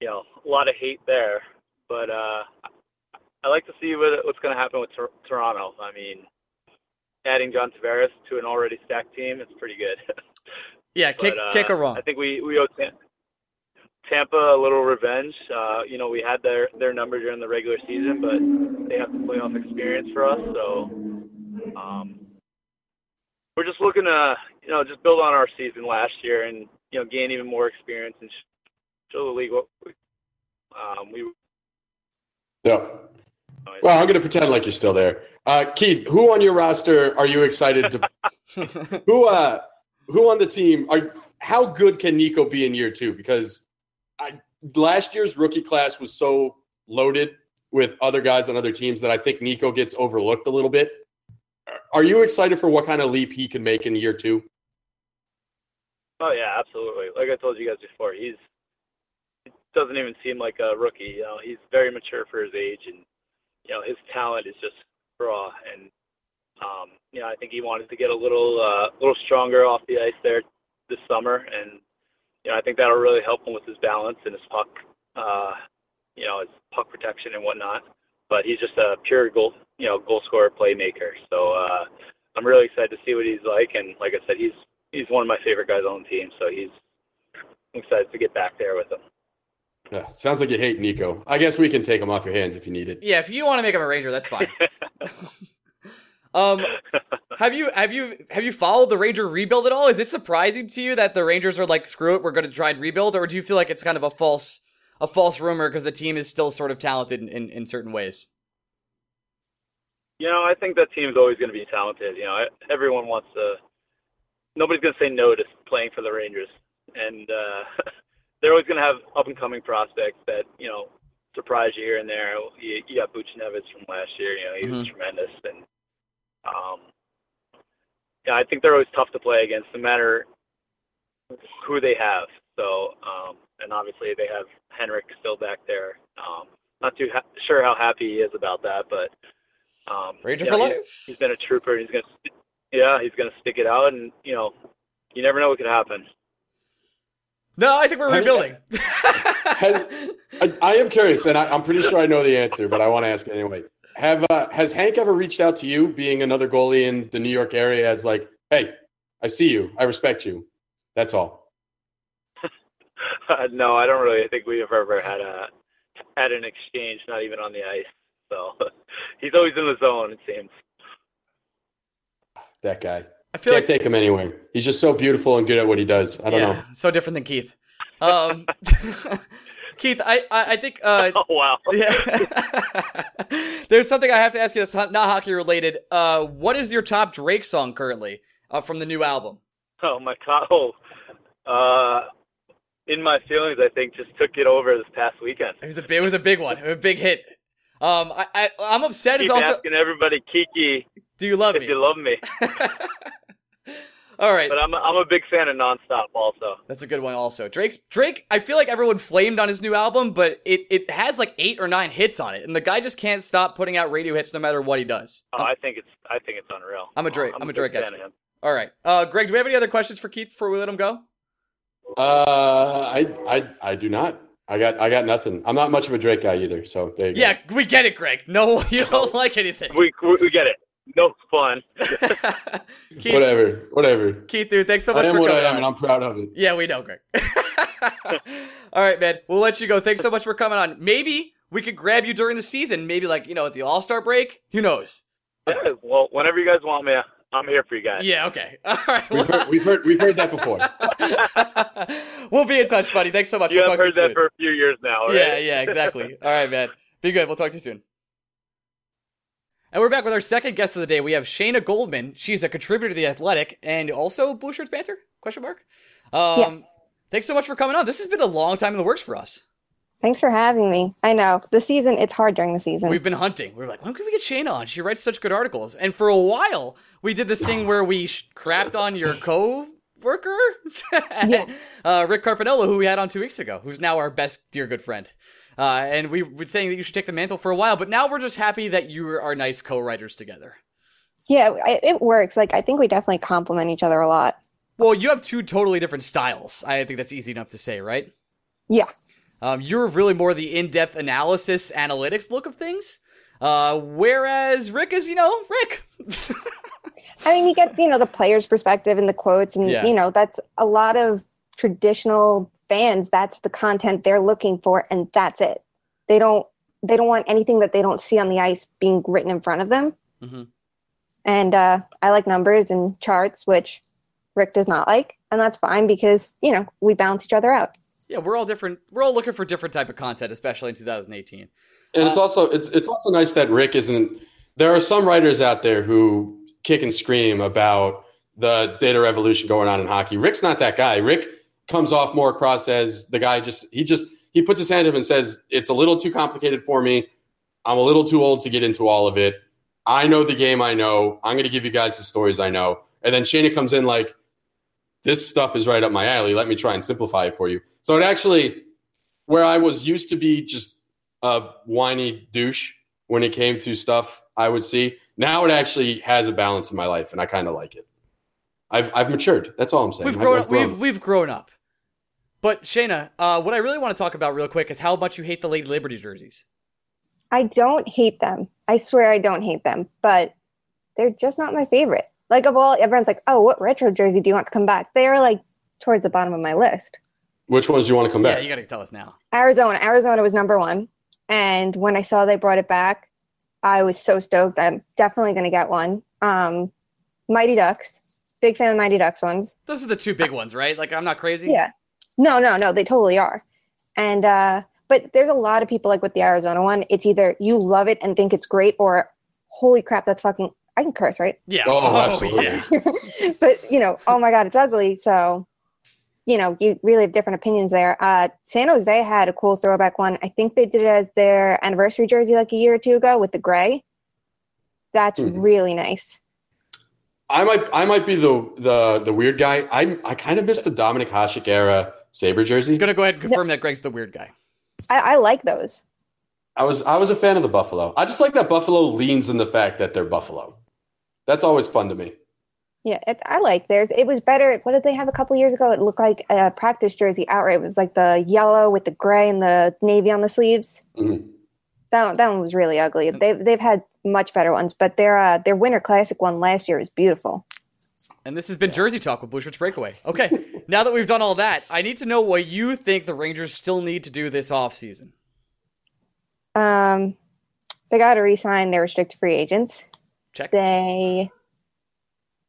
you know a lot of hate there. But uh, I like to see what, what's going to happen with Tor- Toronto. I mean, adding John Tavares to an already stacked team, it's pretty good. Yeah, kick But, uh, kick or wrong. I think we we owe Tam- Tampa a little revenge. Uh, you know, we had their their number during the regular season, but they have the playoff experience for us. So um, we're just looking to you know just build on our season last year and you know gain even more experience and sh- show the league what we, um, we. No. Well, I'm going to pretend like you're still there. Uh, Keith, who on your roster are you excited to? who uh, who on the team are? How good can Nico be in year two? Because I, last year's rookie class was so loaded with other guys on other teams that I think Nico gets overlooked a little bit. Are you excited for what kind of leap he can make in year two? Oh yeah, absolutely. Like I told you guys before, he's he doesn't even seem like a rookie. You know, he's very mature for his age, and you know his talent is just raw. And um, you know, I think he wanted to get a little uh, little stronger off the ice there this summer, and you know, I think that'll really help him with his balance and his puck, uh, you know, his puck protection and whatnot. But he's just a pure goal, you know, goal scorer, playmaker. So uh, I'm really excited to see what he's like. And like I said, he's he's one of my favorite guys on the team. So he's I'm excited to get back there with him. Yeah, sounds like you hate Nico. I guess we can take him off your hands if you need it. yeah, if you want to make him a Ranger, that's fine. um, have you have you have you followed the Ranger rebuild at all? Is it surprising to you that the Rangers are like, screw it, we're going to try and rebuild, or do you feel like it's kind of a false a false rumor because the team is still sort of talented in, in, in certain ways? You know, I think that team's always going to be talented. You know, everyone wants to. Nobody's going to say no to playing for the Rangers, and uh, they're always going to have up and coming prospects that you know surprise you here and there. You, you got Buchnevich from last year. You know, he was Mhm. tremendous, yeah, I think they're always tough to play against, no matter who they have. So, um, and obviously they have Henrik still back there. Um, not too ha- sure how happy he is about that, but um, Ranger yeah, for he- life. he's been a trooper. He's gonna, yeah, he's gonna stick it out, and you know, you never know what could happen. No, I think we're Have you- rebuilding. Has- I, I am curious, and I, I'm pretty sure I know the answer, but I want to ask it anyway. Have uh, has Hank ever reached out to you, being another goalie in the New York area, as like, hey, I see you, I respect you. That's all. Uh, no, I don't really think we've ever had a had an exchange, not even on the ice. So he's always in the zone, it seems. That guy. I feel Can't like take him anywhere. He's just so beautiful and good at what he does. I don't yeah, know. so different than Keith. Um, Keith, I I, I think uh, Oh wow. yeah. There's something I have to ask you that's not hockey related. Uh, what is your top Drake song currently uh, from the new album? Oh my god. Oh, uh, in my feelings, I think just took it over this past weekend. It was a it was a big one, a big hit. Um, I, I I'm upset. Is also. asking everybody, Kiki, Do you love if me? you love me. All right, But I'm a, I'm a big fan of Nonstop also. that's a good one. Also, Drake's Drake. I feel like everyone flamed on his new album, but it it has like eight or nine hits on it, and the guy just can't stop putting out radio hits no matter what he does. Oh, I think it's I think it's unreal. I'm a Drake- I'm, I'm a big Drake fan expert. of him. All right, uh, Greg, do we have any other questions for Keith before we let him go? Uh, I, I, I do not. I got, I got nothing. I'm not much of a Drake guy either. So there you go. Yeah, we get it, Greg. No, you don't like anything. We, we we get it. No fun. Keith, Whatever, whatever. Keith, dude, thanks so much I am for what coming I am, on. and I'm proud of it. Yeah, we know, Greg. All right, man. We'll let you go. Thanks so much for coming on. Maybe we could grab you during the season. Maybe like you know at the All Star break. Who knows? Yeah, well, whenever you guys want me, I'm here for you guys. Yeah. Okay. All right. We've heard, we've heard, we've heard that before. we'll be in touch, buddy. Thanks so much. You we'll have talk heard to you that soon. for a few years now, right? Yeah, yeah, exactly. All right, man. Be good. We'll talk to you soon. And we're back with our second guest of the day. We have Shayna Goldman. She's a contributor to the Athletic and also Blue Shirts Banter? Question mark. Um, Yes. Thanks so much for coming on. This has been a long time in the works for us. Thanks for having me. I know the season, it's hard during the season. We've been hunting. We were like, when can we get Shayna on? She writes such good articles. And for a while, we did this thing where we crapped on your co-worker, Yeah. uh, Rick Carpiniello, who we had on two weeks ago, who's now our best dear good friend. Uh, and we were saying that you should take the mantle for a while, but now we're just happy that you are nice co-writers together. yeah, it, it works. Like, I think we definitely complement each other a lot. Well, you have two totally different styles. I think that's easy enough to say, right? Yeah. Um, you're really more the in-depth analysis, analytics look of things. Uh, whereas Rick is, you know, Rick. I mean, he gets, you know, the player's perspective and the quotes. And, Yeah. you know, that's a lot of traditional fans. That's the content they're looking for. And that's it. They don't, they don't want anything that they don't see on the ice being written in front of them. Mhm. And uh, I like numbers and charts, which Rick does not like. And that's fine because, you know, we balance each other out. Yeah, we're all different. We're all looking for different type of content, especially in 2018. And it's Uh, also it's it's also nice that Rick isn't. There are some writers out there who kick and scream about the data revolution going on in hockey. Rick's not that guy. Rick comes off more across as the guy just he just he puts his hand up and says it's a little too complicated for me. I'm a little too old to get into all of it. I know the game I know. I'm going to give you guys the stories I know. And then Shayna comes in like this stuff is right up my alley. Let me try and simplify it for you. So it actually where I was used to be just a whiny douche when it came to stuff I would see. Now it actually has a balance in my life, and I kind of like it. I've I've matured. That's all I'm saying. We've I've- grown. I've grown. We've we've grown up. But Shayna, uh, what I really want to talk about real quick is how much you hate the Lady Liberty jerseys. I don't hate them. I swear I don't hate them, but they're just not my favorite. Like of all, everyone's like, "Oh, what retro jersey do you want to come back?" They are like towards the bottom of my list. Which ones do you want to come back? Yeah, you got to tell us now. Arizona, Arizona was number one, and when I saw they brought it back, I was so stoked. I'm definitely going to get one. Um, Mighty Ducks, big fan of Mighty Ducks ones. Those are the two big ones, right? Like I'm not crazy. Yeah. No, no, no, they totally are. And uh but there's a lot of people like with the Arizona one, it's either you love it and think it's great or holy crap, that's fucking I can curse, right? Yeah. Oh, absolutely. yeah. but you know, oh my god, it's ugly. So, you know, you really have different opinions there. Uh San Jose had a cool throwback one. I think they did it as their anniversary jersey like a year or two ago with the gray. That's Mhm. really nice. I might I might be the the the weird guy. I I kind of miss the Dominik Hasek era Sabre jersey. I'm gonna go ahead and confirm that Greg's the weird guy. I, I like those. I was I was a fan of the Buffalo. I just like that Buffalo leans in the fact that they're Buffalo. That's always fun to me. Yeah, it, I like theirs. It was better. What did they have a couple years ago? It looked like a practice jersey outright. It was like the yellow with the gray and the navy on the sleeves. Mhm. That one, that one was really ugly. They've they've had much better ones, but their uh, their Winter Classic one last year was beautiful. And this has been Jersey Talk with Bushwick Breakaway. Okay, now that we've done all that, I need to know what you think the Rangers still need to do this offseason. Um, they got to re-sign their restricted free agents. Check. They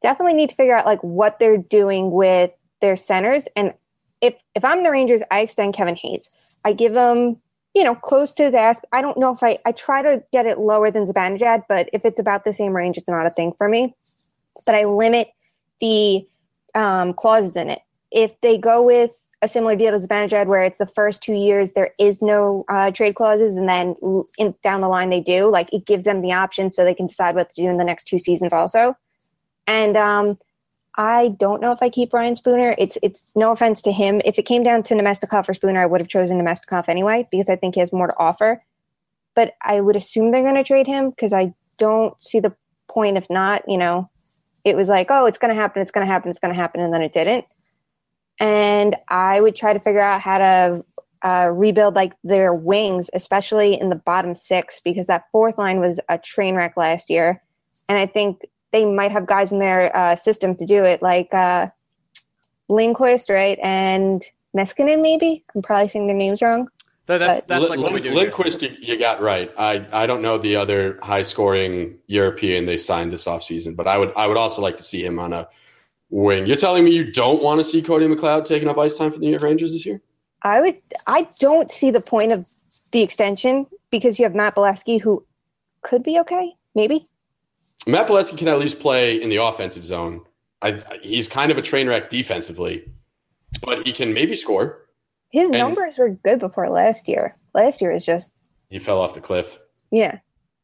definitely need to figure out like what they're doing with their centers. And if if I'm the Rangers, I extend Kevin Hayes. I give him you know close to the ask. I don't know if I I try to get it lower than Zibanejad, but if it's about the same range, it's not a thing for me. But I limit the um, clauses in it. If they go with a similar deal to Zibanejad, where it's the first two years there is no uh, trade clauses, and then in, down the line they do. Like it gives them the option so they can decide what to do in the next two seasons also. And um, I don't know if I keep Ryan Spooner. It's it's no offense to him. If it came down to Namestnikov or Spooner, I would have chosen Namestnikov anyway because I think he has more to offer. But I would assume they're going to trade him because I don't see the point. If not, you know, it was like, oh, it's going to happen, it's going to happen, it's going to happen, and then it didn't and I would try to figure out how to uh, rebuild like their wings, especially in the bottom six, because that fourth line was a train wreck last year, and I think they might have guys in their uh, system to do it, like uh, Lindqvist, right, and Meskinen, maybe. I'm probably saying their names wrong. That's, that's like what we do. Lindqvist, you, you, got right. I, I don't know the other high scoring European they signed this offseason, but I would I would also like to see him on a wing. You're telling me you don't want to see Cody McLeod taking up ice time for the New York Rangers this year? I would. I don't see the point of the extension because you have Matt Beleskey, who could be okay, maybe. Matt Beleskey can at least play in the offensive zone. I, he's kind of a train wreck defensively, but he can maybe score. His and numbers were good before last year. Last year is just he fell off the cliff. Yeah.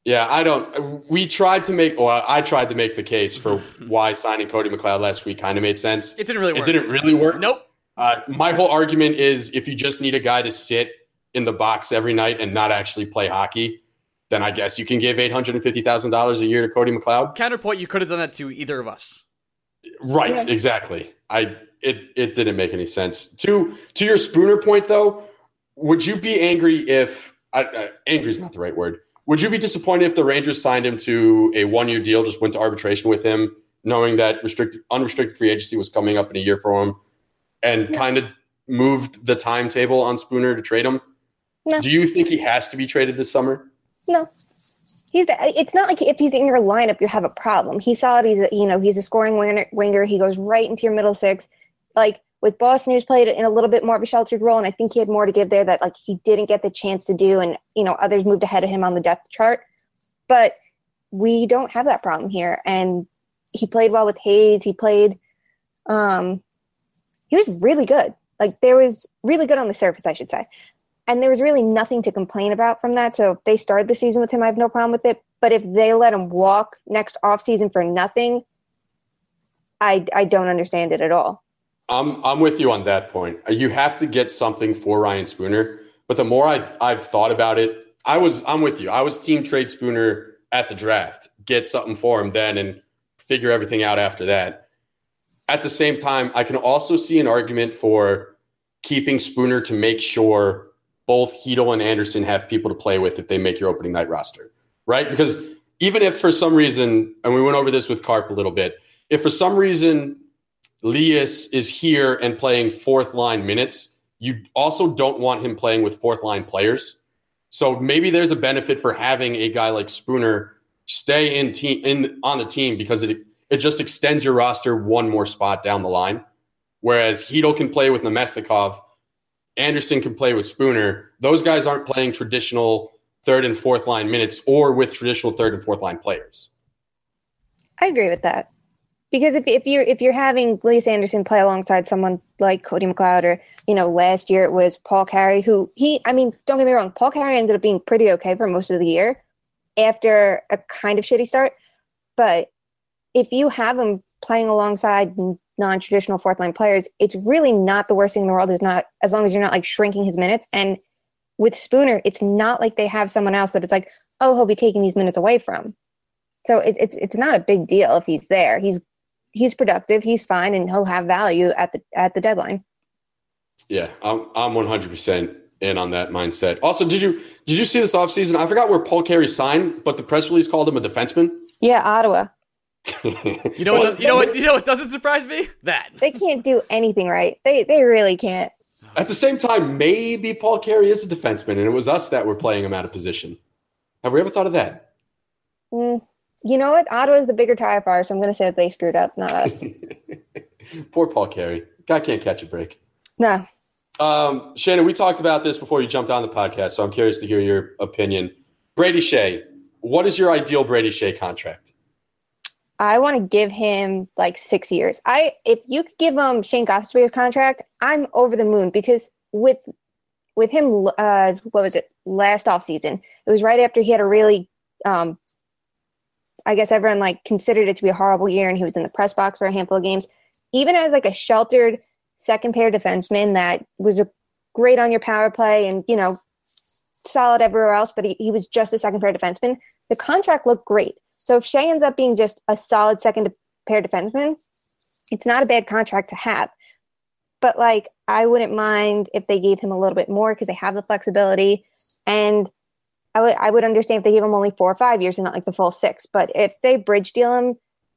Yeah, I don't. We tried to make, well, I tried to make the case for why signing Cody McLeod last week kind of made sense. It didn't really work. It didn't really work. Nope. Uh, my whole argument is if you just need a guy to sit in the box every night and not actually play hockey, then I guess you can give eight hundred and fifty thousand dollars a year to Cody McLeod. Counterpoint: You could have done that to either of us. Right. Yeah. Exactly. I it it didn't make any sense. To to your Spooner point though, would you be angry if uh, angry is not the right word? Would you be disappointed if the Rangers signed him to a one year deal, just went to arbitration with him, knowing that restricted unrestricted free agency was coming up in a year for him, and kind of moved the timetable on Spooner to trade him? No. Do you think he has to be traded this summer? No. He's. It's not like if he's in your lineup, you have a problem. He saw it. He's. A, you know, he's a scoring winger. winger. He goes right into your middle six. Like with Boston, he's played in a little bit more of a sheltered role, and I think he had more to give there that like he didn't get the chance to do, and you know others moved ahead of him on the depth chart. But we don't have that problem here, and he played well with Hayes. He played, um, he was really good. Like there was really good on the surface, I should say, and there was really nothing to complain about from that. So if they started the season with him, I have no problem with it. But if they let him walk next off season for nothing, I I don't understand it at all. I'm I'm with you on that point. You have to get something for Ryan Spooner, but the more I've I've thought about it, I was I'm with you. I was team trade Spooner at the draft. Get something for him then and figure everything out after that. At the same time, I can also see an argument for keeping Spooner to make sure both Chytil and Andersson have people to play with if they make your opening night roster, right? Because even if for some reason, and we went over this with Carp a little bit, if for some reason Lias is here and playing fourth line minutes, you also don't want him playing with fourth line players. So maybe there's a benefit for having a guy like Spooner stay in team in on the team because it it just extends your roster one more spot down the line. Whereas Chytil can play with Namestnikov, Andersson can play with Spooner. Those guys aren't playing traditional third and fourth line minutes or with traditional third and fourth line players. I agree with that because if, if you're if you're having Lias Andersson play alongside someone like Cody McLeod or you know last year it was Paul Carey who he I mean don't get me wrong Paul Carey ended up being pretty okay for most of the year after a kind of shitty start. But if you have him playing alongside non-traditional fourth line players it's really not the worst thing in the world. Is not as long as you're not like shrinking his minutes. And with Spooner it's not like they have someone else that it's like oh he'll be taking these minutes away from. So it, it's it's not a big deal if he's there. He's he's productive, he's fine, and he'll have value at the at the deadline. Yeah, I'm I'm 100 percent in on that mindset. Also, did you did you see this offseason? I forgot where Paul Carey signed, but the press release called him a defenseman. Yeah, Ottawa. You know what? You know what? You know what doesn't surprise me? That They can't do anything right. They they really can't. At the same time, maybe Paul Carey is a defenseman, and it was us that were playing him out of position. Have we ever thought of that? Mm, you know what? Ottawa's the bigger tire fire, so I'm going to say that they screwed up, not us. Poor Paul Carey. Guy can't catch a break. no. Um, Shannon, we talked about this before you jumped on the podcast, so I'm curious to hear your opinion. Brady Skjei, what is your ideal Brady Skjei contract? I want to give him like six years. I if you could give him Shane Gostisbehere's contract, I'm over the moon because with with him, uh, what was it last off season? It was right after he had a really, um, I guess everyone like considered it to be a horrible year, and he was in the press box for a handful of games. Even as like a sheltered second pair defenseman that was great on your power play and you know solid everywhere else, but he, he was just a second pair defenseman. The contract looked great. So if Skjei ends up being just a solid second pair defenseman, it's not a bad contract to have. But like, I wouldn't mind if they gave him a little bit more because they have the flexibility, and I would I would understand if they gave him only four or five years and not like the full six. But if they bridge deal him,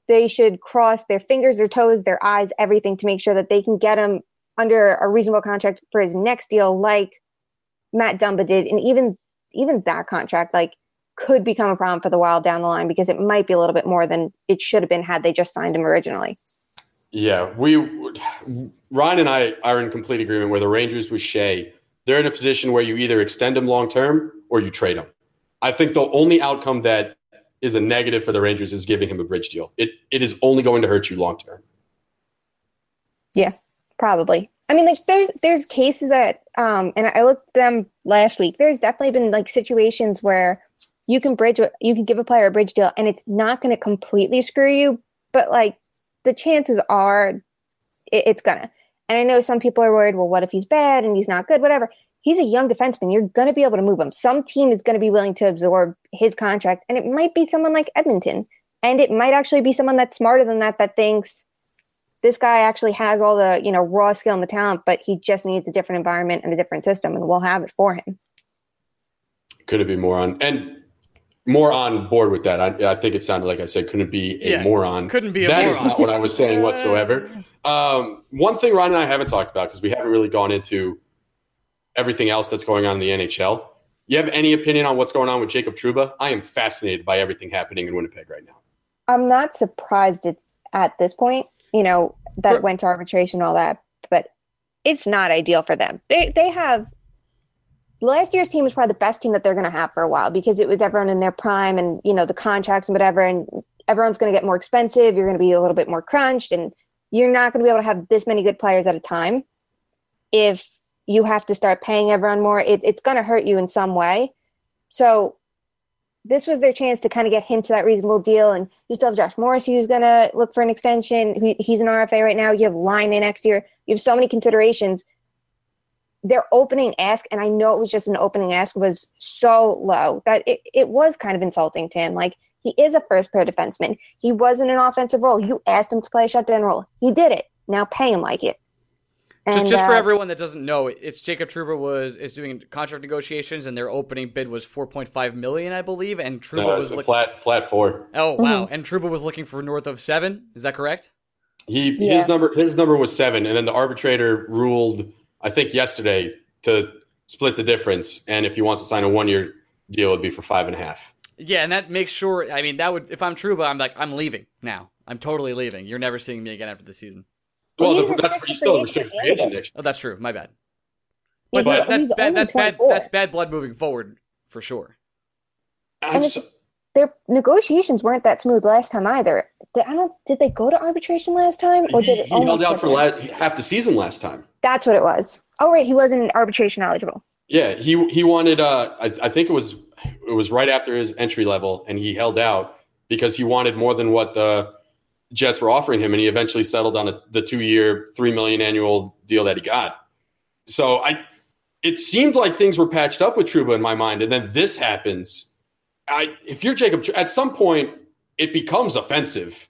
they should cross their fingers, their toes, their eyes, everything to make sure that they can get him under a reasonable contract for his next deal, like Matt Dumba did, and even even that contract, like could become a problem for the Wild down the line because it might be a little bit more than it should have been had they just signed him originally. Yeah, we Ryan and I are in complete agreement where the Rangers with Skjei, they're in a position where you either extend him long term or you trade him. I think the only outcome that is a negative for the Rangers is giving him a bridge deal. It it is only going to hurt you long term. Yeah, probably. I mean, like there's there's cases that um, and I looked them last week. There's definitely been like situations where you can bridge you can give a player a bridge deal and it's not going to completely screw you, but like the chances are it, it's gonna. And I know some people are worried. Well, what if he's bad and he's not good? Whatever. He's a young defenseman. You're going to be able to move him. Some team is going to be willing to absorb his contract, and it might be someone like Edmonton, and it might actually be someone that's smarter than that that thinks this guy actually has all the you know raw skill and the talent, but he just needs a different environment and a different system, and we'll have it for him. Could it be more on and more on board with that. I, I think it sounded like I said couldn't be a Yeah, moron. couldn't be a That is moron. not what I was saying whatsoever. Um, one thing Ryan and I haven't talked about because we haven't really gone into everything else that's going on in the NHL. You have any opinion on what's going on with Jacob Trouba? I am fascinated by everything happening in Winnipeg right now. I'm not surprised it's at this point, you know, that For- went to arbitration and all that, but it's not ideal for them. They they have last year's team was probably the best team that they're going to have for a while because it was everyone in their prime and you know the contracts and whatever and everyone's going to get more expensive you're going to be a little bit more crunched and you're not going to be able to have this many good players at a time if you have to start paying everyone more it, it's going to hurt you in some way so this was their chance to kind of get him to that reasonable deal. And you still have Josh Morris, who's going to look for an extension. He, he's an RFA right now. You have Laine in next year. You have so many considerations. Their opening ask, and I know it was just an opening ask, was so low that it, it was kind of insulting to him. Like, he is a first pair defenseman. He was in an offensive role. You asked him to play a shutdown role. He did it. Now pay him like it. Just, And, just for uh, everyone that doesn't know, it's Jacob Trouba was is doing contract negotiations, and their opening bid was 4.5 million, I believe, and Trouba No, was it's a looking. flat flat four. Oh wow! And Trouba was looking for north of seven. Is that correct? He Yeah. his number his number was seven, and then the arbitrator ruled, I think yesterday, to split the difference. And if he wants to sign a one year deal, it'd be for five and a half. Yeah, and that makes sure. I mean, that would if I'm Trouba, I'm like I'm leaving now. I'm totally leaving. You're never seeing me again after the season. Well, Well, the, that's restricted still a restricted free agent anyway. next. Oh, that's true. My bad. Yeah, But that's bad. only That's bad. That's bad blood moving forward for sure. I'm And so- their negotiations weren't that smooth last time either. Did, I don't. Did they go to arbitration last time, or he, did it he held out for there? la- half the season last time. That's what it was. Oh, right. He wasn't arbitration eligible. Yeah, he he wanted. Uh, I, I think it was it was right after his entry level, and he held out because he wanted more than what the Jets were offering him, and he eventually settled on a, the two year, three million annual deal that he got. So I, it seemed like things were patched up with Trouba in my mind, and then this happens. I if you're Jacob, at some point it becomes offensive.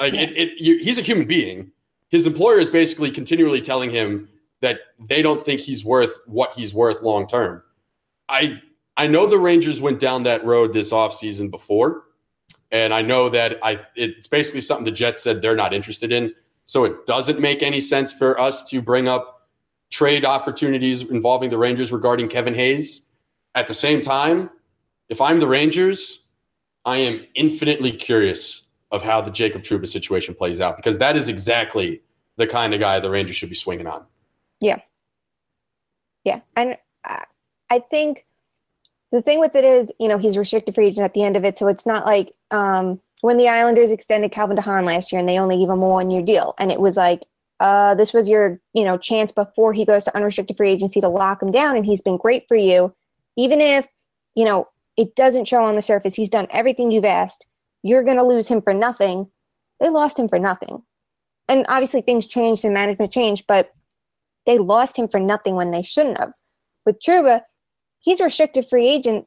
Like it, it you, he's a human being. His employer is basically continually telling him that they don't think he's worth what he's worth long term. I I know the Rangers went down that road this offseason before, And I know that I it's basically something the Jets said they're not interested in. So it doesn't make any sense for us to bring up trade opportunities involving the Rangers regarding Kevin Hayes. At the same time, if I'm the Rangers, I am infinitely curious of how the Jacob Trouba situation plays out because that is exactly the kind of guy the Rangers should be swinging on. Yeah. Yeah. And I think the thing with it is, you know, he's restricted free agent at the end of it. So it's not like um, when the Islanders extended Calvin de Haan last year and they only gave him a one year deal. And it was like, uh, this was your, you know, chance before he goes to unrestricted free agency to lock him down. And he's been great for you. Even if, you know, it doesn't show on the surface, he's done everything you've asked. You're going to lose him for nothing. They lost him for nothing. And obviously things changed and management changed, but they lost him for nothing when they shouldn't have. With Trouba, he's a restricted free agent,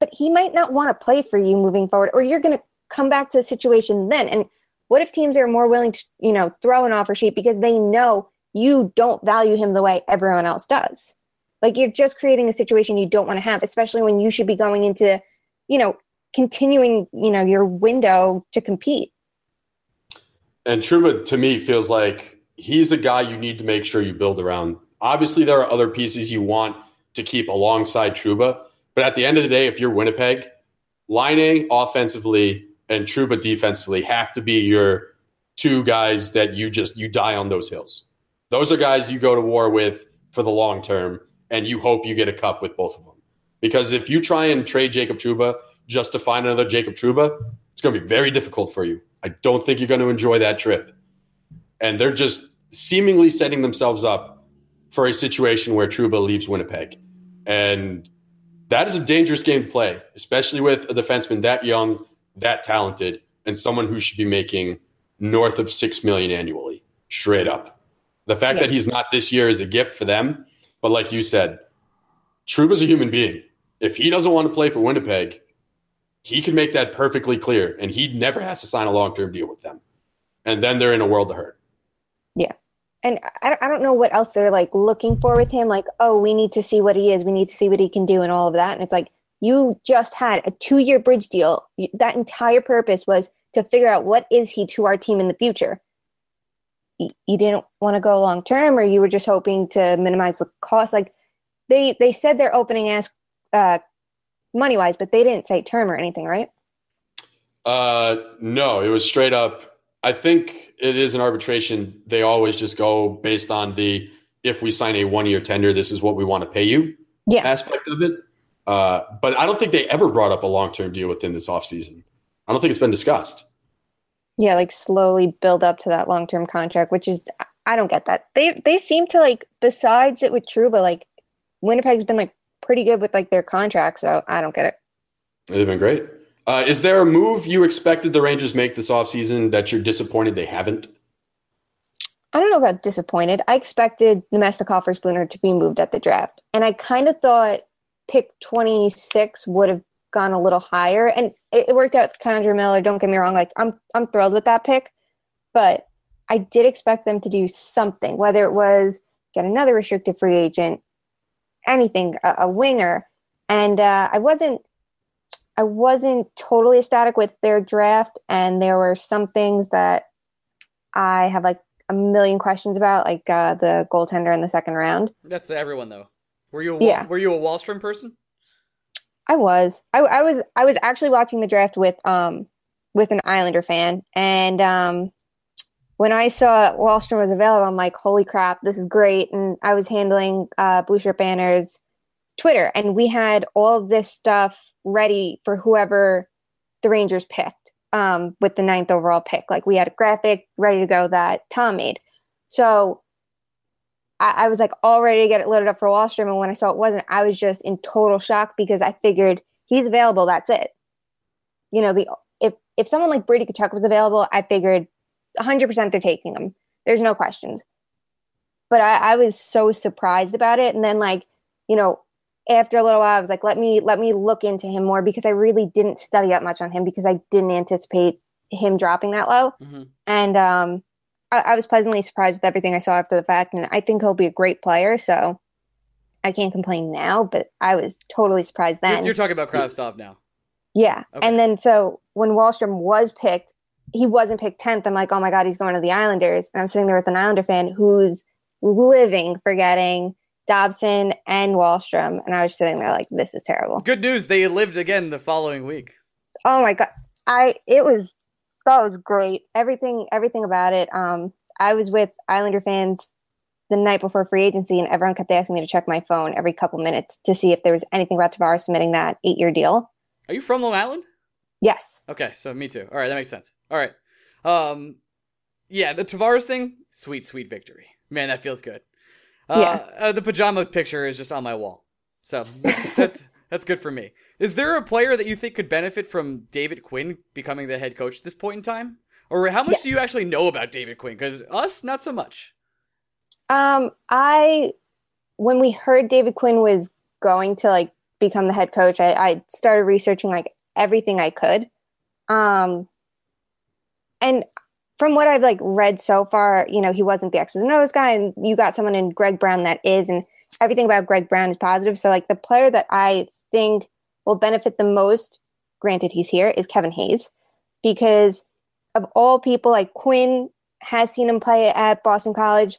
but he might not want to play for you moving forward, or you're going to come back to the situation then. And what if teams are more willing to, you know, throw an offer sheet because they know you don't value him the way everyone else does? Like you're just creating a situation you don't want to have, especially when you should be going into, you know, continuing, you know, your window to compete. And Trouba to me feels like he's a guy you need to make sure you build around. Obviously, there are other pieces you want to keep alongside Trouba. But at the end of the day, if you're Winnipeg, Laine offensively and Trouba defensively have to be your two guys that you just you die on those hills. Those are guys you go to war with for the long term, and you hope you get a cup with both of them. Because if you try and trade Jacob Trouba just to find another Jacob Trouba, it's going to be very difficult for you. I don't think you're going to enjoy that trip. And they're just seemingly setting themselves up for a situation where Trouba leaves Winnipeg. And that is a dangerous game to play, especially with a defenseman that young, that talented, and someone who should be making north of six million annually, straight up. The fact yeah. that he's not this year is a gift for them. But like you said, Trouba's a human being. If he doesn't want to play for Winnipeg, he can make that perfectly clear, and he never has to sign a long term deal with them. And then they're in a world of hurt. And I, I don't know what else they're like looking for with him. Like, oh, we need to see what he is. We need to see what he can do and all of that. And it's like, you just had a two year bridge deal. That entire purpose was to figure out what is he to our team in the future. You didn't want to go long term, or you were just hoping to minimize the cost. Like they they said they're opening ask uh, money wise, but they didn't say term or anything, right? Uh, no, it was straight up I think it is an arbitration. They always just go based on the if we sign a one year tender, this is what we want to pay you yeah. aspect of it. Uh, but I don't think they ever brought up a long term deal within this offseason. I don't think it's been discussed. Yeah, like slowly build up to that long term contract, which is I don't get that. They they seem to like besides it with Trouba, like Winnipeg's been like pretty good with like their contracts, so I don't get it. They've been great. Uh, is there a move you expected the Rangers make this offseason that you're disappointed they haven't? I don't know about disappointed. I expected Namestnikov or Spooner to be moved at the draft. And I kind of thought pick 26 would have gone a little higher. And it, it worked out with K'Andre Miller. Don't get me wrong. Like, I'm, I'm thrilled with that pick. But I did expect them to do something, whether it was get another restricted free agent, anything, a, a winger. And uh, I wasn't I wasn't totally ecstatic with their draft, and there were some things that I have like a million questions about, like uh, the goaltender in the second round. That's everyone though. Were you a, yeah. Were you a Wahlstrom person? I was. I, I was. I was actually watching the draft with um with an Islander fan, and um when I saw Wahlstrom was available, I'm like, holy crap, this is great. And I was handling uh, Blue Shirt Banter's Twitter, and we had all this stuff ready for whoever the Rangers picked um, with the ninth overall pick. Like we had a graphic ready to go that Tom made. So I, I was like all ready to get it loaded up for Wahlstrom, and when I saw it wasn't, I was just in total shock because I figured he's available. That's it. You know, the if if someone like Brady Tkachuk was available, I figured 100 percent they're taking him. There's no questions. But I, I was so surprised about it, and then like you know after a little while, I was like, let me let me look into him more because I really didn't study up much on him because I didn't anticipate him dropping that low. Mm-hmm. And um, I, I, was pleasantly surprised with everything I saw after the fact, and I think he'll be a great player. So I can't complain now, but I was totally surprised then. You're, you're talking about Kravtsov now. Yeah. Okay. And then so when Wahlstrom was picked, he wasn't picked 10th. I'm like, oh my God, he's going to the Islanders. And I'm sitting there with an Islander fan who's living for getting Dobson and Wahlstrom. And I was sitting there like, this is terrible. Good news, they lived again the following week. Oh my God. I, it was, that was great. Everything, everything about it. Um, I was with Islander fans the night before free agency and everyone kept asking me to check my phone every couple minutes to see if there was anything about Tavares submitting that eight year deal. Are you from Long Island? Yes. Okay, so me too. All right, that makes sense. All right. Um, yeah, the Tavares thing, sweet, sweet victory. Man, that feels good. Uh, Yeah. uh, the pajama picture is just on my wall, so that's, that's that's good for me. Is there a player that you think could benefit from David Quinn becoming the head coach at this point in time, or how much Yeah. do you actually know about David Quinn? Because us, not so much. Um, I when we heard David Quinn was going to like become the head coach, I, I started researching like everything I could. Um, and from what I've like read so far, you know, he wasn't the X's and O's guy, and you got someone in Greg Brown that is, and everything about Greg Brown is positive. So like the player that I think will benefit the most, granted he's here, is Kevin Hayes, because of all people, like Quinn has seen him play at Boston College.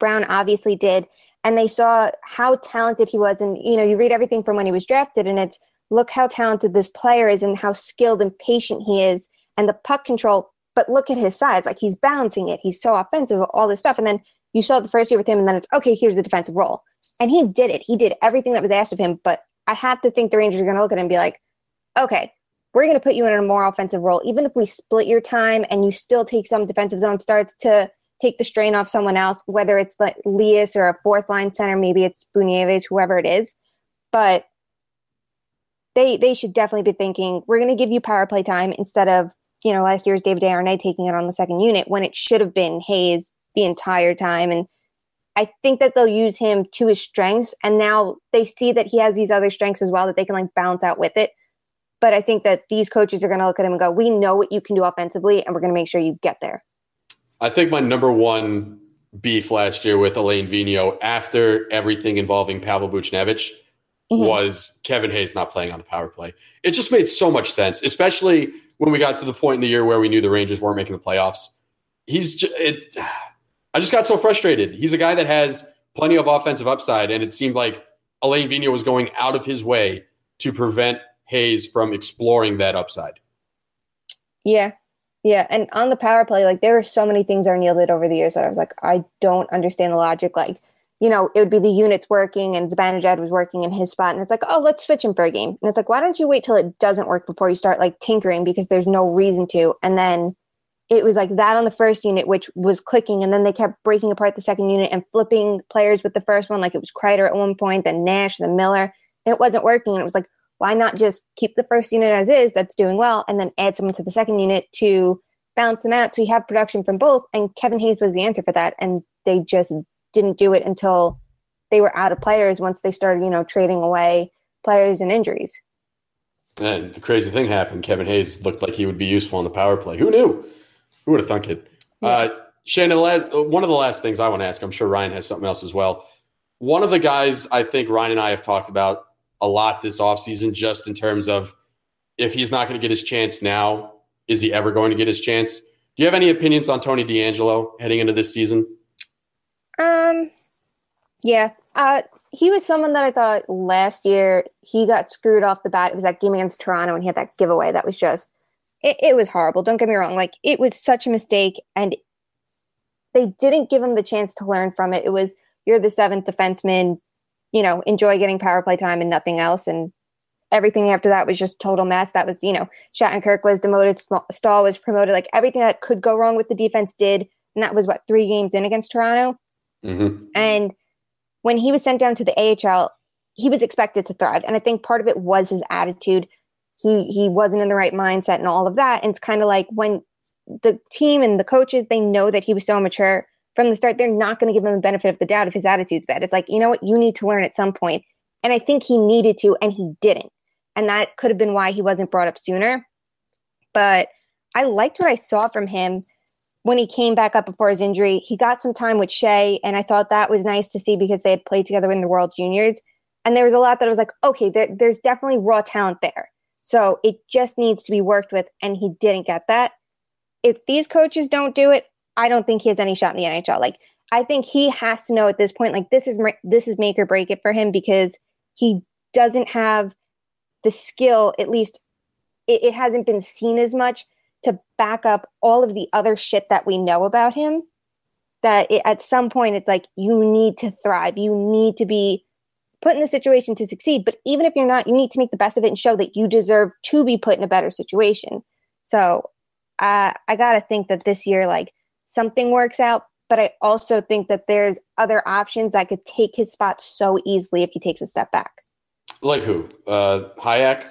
Brown obviously did, and they saw how talented he was. And you know, you read everything from when he was drafted, and it's look how talented this player is and how skilled and patient he is, and the puck control. But look at his size; like he's balancing it. He's so offensive, all this stuff. And then you saw the first year with him, and then it's okay. Here's the defensive role, and he did it. He did everything that was asked of him. But I have to think the Rangers are going to look at him and be like, okay, we're going to put you in a more offensive role, even if we split your time and you still take some defensive zone starts to take the strain off someone else, whether it's like Lias or a fourth line center, maybe it's Boo Nieves, whoever it is. But they they should definitely be thinking we're going to give you power play time instead of you know last year's David Desharnais taking it on the second unit when it should have been Hayes the entire time. And I think that they'll use him to his strengths, and now they see that he has these other strengths as well that they can like balance out with it. But I think that these coaches are going to look at him and go, "We know what you can do offensively, and we're going to make sure you get there." I think my number one beef last year with Alain Vigneault after everything involving Pavel Buchnevich Mhm. was Kevin Hayes not playing on the power play. It just made so much sense, especially when we got to the point in the year where we knew the Rangers weren't making the playoffs. He's just, it, I just got so frustrated. He's a guy that has plenty of offensive upside, and it seemed like Alain Vigneault was going out of his way to prevent Hayes from exploring that upside. Yeah. Yeah. And on the power play, like there were so many things Arneal did over the years that I was like, I don't understand the logic. Like, you know, it would be the units working and Zibanejad was working in his spot. And it's like, oh, let's switch him for a game. And it's like, why don't you wait till it doesn't work before you start like tinkering because there's no reason to. And then it was like that on the first unit, which was clicking. And then they kept breaking apart the second unit and flipping players with the first one. Like it was Kreider at one point, then Nash, then Miller. It wasn't working. And it was like, why not just keep the first unit as is that's doing well and then add someone to the second unit to balance them out so you have production from both and kevin hayes was the answer for that and they just didn't do it until they were out of players once they started you know trading away players and injuries And the crazy thing happened. Kevin Hayes looked like he would be useful on the power play. Who knew? Who would have thunk it? Uh, Shannon, last, one of the last things I want to ask, I'm sure Ryan has something else as well. One of the guys I think Ryan and I have talked about a lot this offseason, just in terms of if he's not going to get his chance now, is he ever going to get his chance? Do you have any opinions on Tony D'Angelo heading into this season? Um yeah uh he was someone that i thought last year he got screwed off the bat. It was that game against toronto and he had that giveaway that was just it, it was horrible. Don't get me wrong like it was such a mistake and they didn't give him the chance to learn from it. It was you're the seventh defenseman you know enjoy getting power play time and nothing else. And everything after that was just total mess. That was you know Shattenkirk was demoted Staal was promoted like everything that could go wrong with the defense did. And that was what three games in against Toronto Mm-hmm. and when he was sent down to the AHL, he was expected to thrive. And I think part of it was his attitude. He he wasn't in the right mindset and all of that. And it's kind of like when the team and the coaches, they know that he was so immature from the start, they're not going to give him the benefit of the doubt if his attitude's bad. It's like, you know what, you need to learn at some point. And I think he needed to, and he didn't. And that could have been why he wasn't brought up sooner. But I liked what I saw from him when he came back up before his injury, he got some time with Skjei, and I thought that was nice to see because they had played together in the World Juniors. And there was a lot that I was like, okay, there, there's definitely raw talent there. So it just needs to be worked with, and he didn't get that. If these coaches don't do it, I don't think he has any shot in the NHL. Like I think he has to know at this point, like this is this is make or break it for him because he doesn't have the skill. At least it, it hasn't been seen as much to back up all of the other shit that we know about him. That it, at some point it's like you need to thrive. You need to be put in the situation to succeed. But even if you're not, you need to make the best of it and show that you deserve to be put in a better situation. So uh, I got to think that this year, like something works out. But I also think that there's other options that could take his spot so easily if he takes a step back. Like who? Uh, Hajek?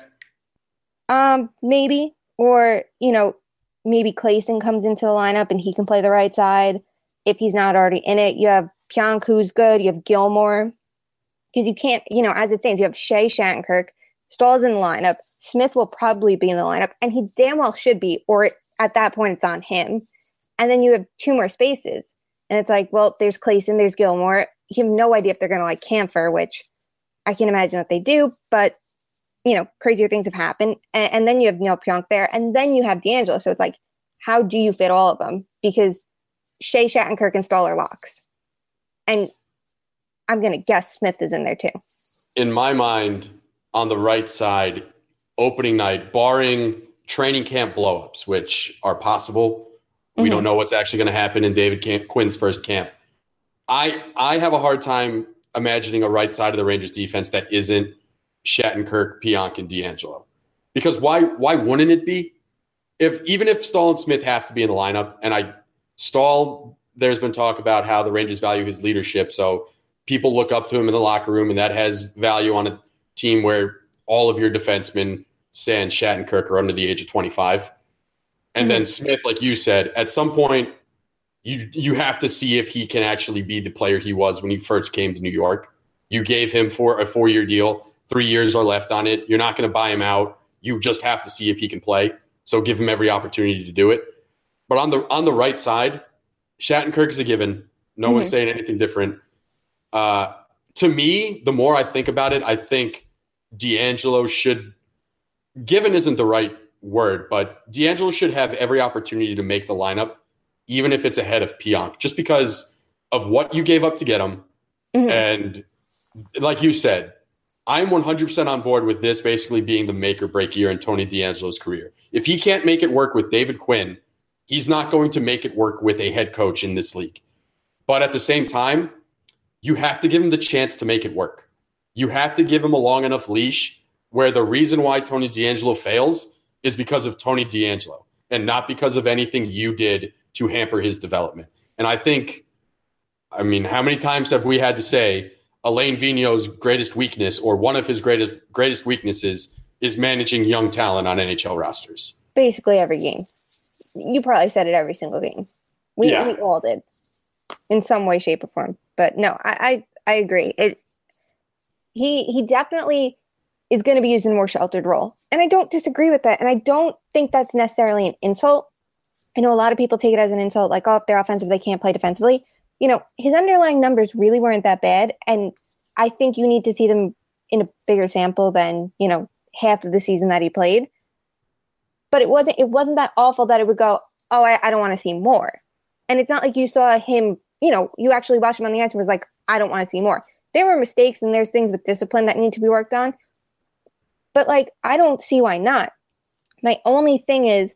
Um, maybe. Or, you know, maybe Claesson comes into the lineup and he can play the right side if he's not already in it. You have Pionk, who's good. You have Gilmour. Because you can't, you know, as it stands, you have Skjei Shattenkirk. Staal's in the lineup. Smith will probably be in the lineup, and he damn well should be, or at that point, it's on him. And then you have two more spaces. And it's like, well, there's Claesson, there's Gilmour. You have no idea if they're going to like Kampfer, which I can imagine that they do, but you know, crazier things have happened. And, and then you have Neal Pionk there, and then you have DeAngelo. So it's like, how do you fit all of them? Because Skjei Shattenkirk and Staal are locks. And I'm going to guess Smith is in there too. In my mind, on the right side, opening night, barring training camp blowups, which are possible, we mm-hmm. don't know what's actually going to happen in David camp, Quinn's first camp. I I have a hard time imagining a right side of the Rangers defense that isn't Shattenkirk, Pionk, and D'Angelo. Because why why wouldn't it be? If even if Staal and Smith have to be in the lineup, and I Staal, there's been talk about how the Rangers value his leadership, so people look up to him in the locker room, and that has value on a team where all of your defensemen, Sand, Shattenkirk, are under the age of 25. And mm-hmm. then Smith, like you said, at some point, you you have to see if he can actually be the player he was when he first came to New York. You gave him for a four year deal, three years are left on it. You're not going to buy him out. You just have to see if he can play. So give him every opportunity to do it. But on the on the right side, Shattenkirk is a given. No mm-hmm. one's saying anything different. Uh, to me, the more I think about it, I think DeAngelo should. Given isn't the right word, but DeAngelo should have every opportunity to make the lineup, even if it's ahead of Pionk, just because of what you gave up to get him. Mm-hmm. And like you said, I'm 100% on board with this basically being the make or break year in Tony DeAngelo's career. If he can't make it work with David Quinn, he's not going to make it work with a head coach in this league. But at the same time, you have to give him the chance to make it work. You have to give him a long enough leash where the reason why Tony DeAngelo fails is because of Tony DeAngelo and not because of anything you did to hamper his development. And I think, I mean, how many times have we had to say Alain Vigneault's greatest weakness or one of his greatest greatest weaknesses is managing young talent on NHL rosters? Basically every game. You probably said it every single game. We, yeah. we all did in some way, shape, or form. But no, I I, I agree. It he he definitely is going to be used in a more sheltered role, and I don't disagree with that. And I don't think that's necessarily an insult. I know a lot of people take it as an insult, like oh, if they're offensive, they can't play defensively. You know, his underlying numbers really weren't that bad, and I think you need to see them in a bigger sample than you know half of the season that he played. But it wasn't it wasn't that awful that it would go, oh, I, I don't want to see more. And it's not like you saw him you know, you actually watched him on the ice and was like, I don't want to see more. There were mistakes and there's things with discipline that need to be worked on. But like, I don't see why not. My only thing is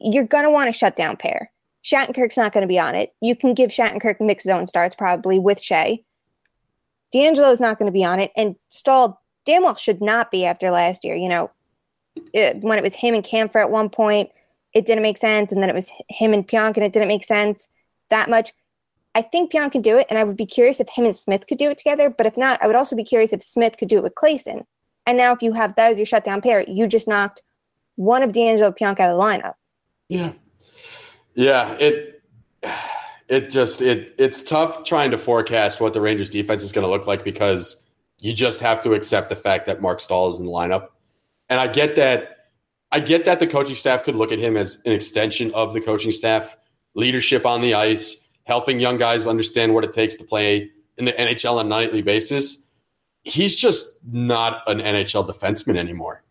you're to want to shut down pair. Shattenkirk's not going to be on it. You can give Shattenkirk mixed zone starts probably with Skjei. D'Angelo's not going to be on it. And Staal damn well should not be after last year. You know, it, when it was him and Kampfer at one point, it didn't make sense. And then it was him and Pionk and it didn't make sense that much. I think Pionk can do it, and I would be curious if him and Smith could do it together. But if not, I would also be curious if Smith could do it with Claesson. And now, if you have that as your shutdown pair, you just knocked one of DeAngelo Pionk out of the lineup. Yeah, yeah. It it just it it's tough trying to forecast what the Rangers defense is going to look like because you just have to accept the fact that Marc Staal is in the lineup. And I get that I get that the coaching staff could look at him as an extension of the coaching staff, leadership on the ice, helping young guys understand what it takes to play in the NHL on a nightly basis. He's just not an NHL defenseman anymore.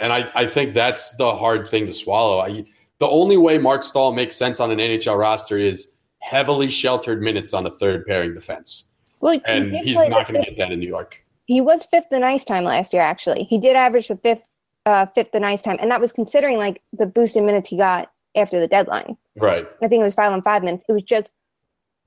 And I, I think that's the hard thing to swallow. I, the only way Marc Staal makes sense on an NHL roster is heavily sheltered minutes on the third pairing defense. Well, he And he's not going to get that in New York. He was fifth in ice time last year. Actually, he did average the fifth, uh, fifth in ice time, and that was considering like the boost in minutes he got after the deadline. Right. I think it was five on five minutes. It was just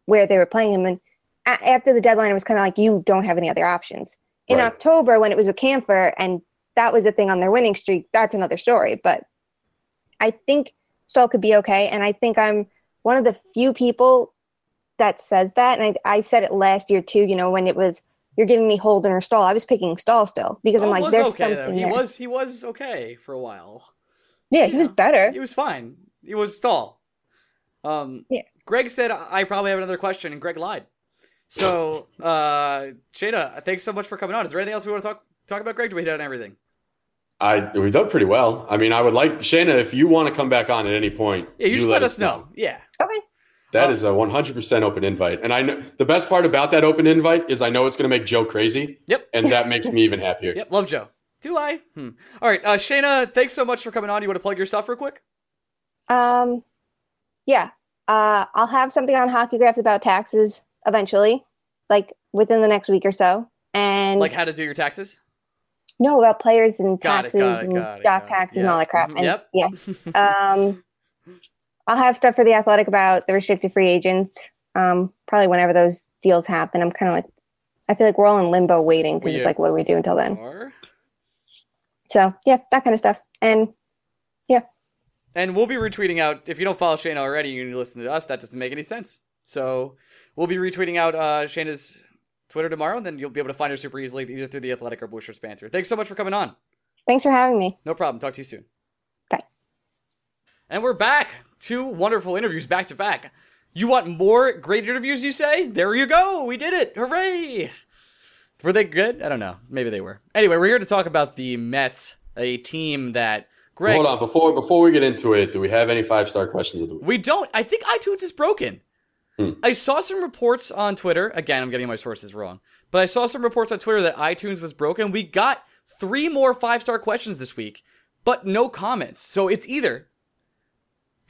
where they were playing him, and a- after the deadline, it was kind of like you don't have any other options. In Right. October, when it was with Kampfer, and that was a thing on their winning streak, that's another story. But I think Staal could be okay, and I think I'm one of the few people that says that, and I, I said it last year too. You know, when it was you're giving me Holden or Staal. I was picking Staal still because I'm like, there's okay, though. something He there. was he was okay for a while. yeah, he was better. He was fine. He was Staal. Um, Yeah. Greg said I probably have another question, and Greg lied. So, uh, Shayna, thanks so much for coming on. Is there anything else we want to talk talk about, Greg? Do we hit on everything? I we've done pretty well. I mean, I would like Shayna if you want to come back on at any point. Yeah, you, just let, us know. Yeah. Okay. That is a 100% open invite. And I know the best part about that open invite is I know it's going to make Joe crazy. Yep. And that makes me even happier. Yep. Love Joe. Do I? Hmm. All right, uh, Shayna, thanks so much for coming on. You want to plug your stuff real quick? Um, yeah. Uh, I'll have something on Hockey Graphs about taxes eventually, like within the next week or so. And Like how to do your taxes? No, about players and Got taxes it, and got it, dock got it. taxes and all that crap. Mhm, And yep. yeah. Um, I'll have stuff for the athletic about the restricted free agents. Um, probably whenever those deals happen. I'm kind of like, I feel like we're all in limbo waiting because it's like, what do we do until then? Or- So yeah, that kind of stuff. And yeah. And we'll be retweeting out. If you don't follow Shane already, you need to listen to us. That doesn't make any sense. So we'll be retweeting out uh, Shayna's Twitter tomorrow, and then you'll be able to find her super easily either through the Athletic or Blue Shirts Banter. Thanks so much for coming on. thanks for having me. No problem. Talk to you soon. Bye. And we're back. Two wonderful interviews back to back. You want more great interviews, you say? There you go. We did it. Hooray. Were they good? I don't know. Maybe they were. Anyway, we're here to talk about the Mets, a team that Greg. Hold on. Before before we get into it, do we have any five star questions of the week? We don't. I think iTunes is broken. Hmm. I saw some reports on Twitter. Again, I'm getting my sources wrong. But I saw some reports on Twitter that iTunes was broken. We got three more five star questions this week, but no comments. So it's either.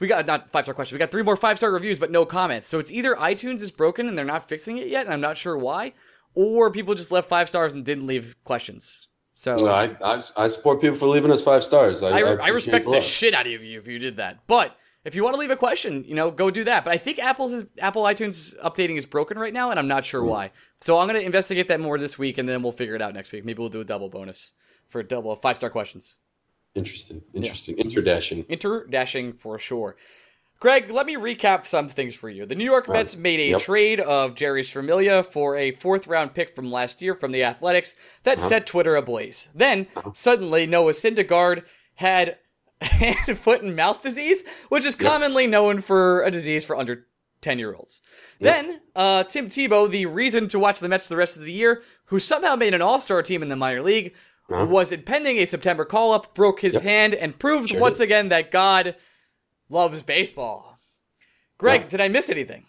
We got not five star questions. We got three more five star reviews, but no comments. So it's either iTunes is broken and they're not fixing it yet, and I'm not sure why, or people just left five stars and didn't leave questions. So No, I, I I support people for leaving us five stars. I, I, I respect the the love. shit out of you if you did that. But if you want to leave a question, you know, go do that. But I think Apple's is, Apple iTunes updating is broken right now, and I'm not sure Hmm. why. So I'm going to investigate that more this week, and then we'll figure it out next week. Maybe we'll do a double bonus for a double five star questions. Interesting. Interesting. Interdashing. interdashing for sure. Greg, let me recap some things for you. The New York Mets made a Yep. trade of Jeurys Familia for a fourth round pick from last year from the Athletics that Uh-huh. set Twitter ablaze. Then, suddenly, Noah Syndergaard had hand, foot, and mouth disease, which is commonly known for a disease for under 10 year olds. Then, uh, Tim Tebow, the reason to watch the Mets the rest of the year, who somehow made an all star team in the minor league, Uh-huh. was impending a September call up, broke his hand, and proved Sure once did. again that God loves baseball. Greg, Yeah. did I miss anything?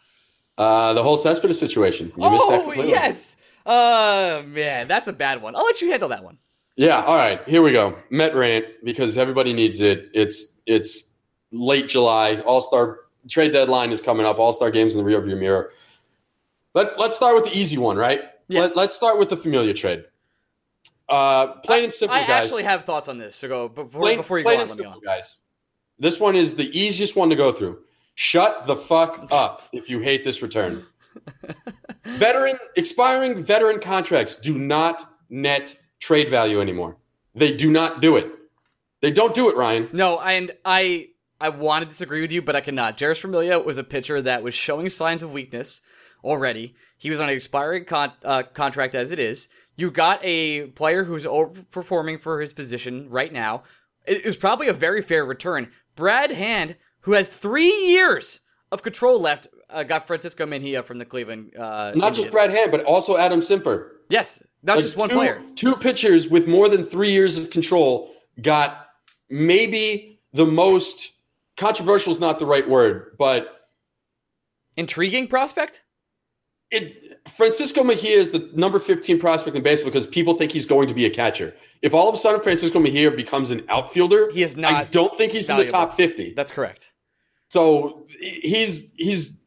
Uh, the whole Cespedes situation. You missed that oh, yes. Uh, man, that's a bad one. I'll let you handle that one. Yeah. All right. Here we go. Met rant because everybody needs it. It's it's late July. All star trade deadline is coming up. All star games in the rearview mirror. Let's let's start with the easy one, right? Yeah. Let, let's start with the Familia trade. Uh, plain and simple, I guys. actually have thoughts on this, so go before, plain, before you go on. and Let me simple, on. guys. This one is the easiest one to go through. Shut the fuck up if you hate this return. veteran expiring veteran contracts do not net trade value anymore. They do not do it. They don't do it, Ryan. No, and I I want to disagree with you, but I cannot. Jeurys Familia was a pitcher that was showing signs of weakness already. He was on an expiring con- uh, contract as it is. You got a player who's overperforming for his position right now. It was probably a very fair return. Brad Hand, who has three years of control left, uh, got Francisco Mejia from the Cleveland. Uh, Not just Brad Hand, but also Adam Cimber. Yes, not Like, just one two, player. Two pitchers with more than three years of control got maybe the most controversial is not the right word, but Intriguing prospect. it Francisco Mejia is the number 15 prospect in baseball because people think he's going to be a catcher. If all of a sudden Francisco Mejia becomes an outfielder, He is not I don't think he's in the top 50. That's correct. So he's he's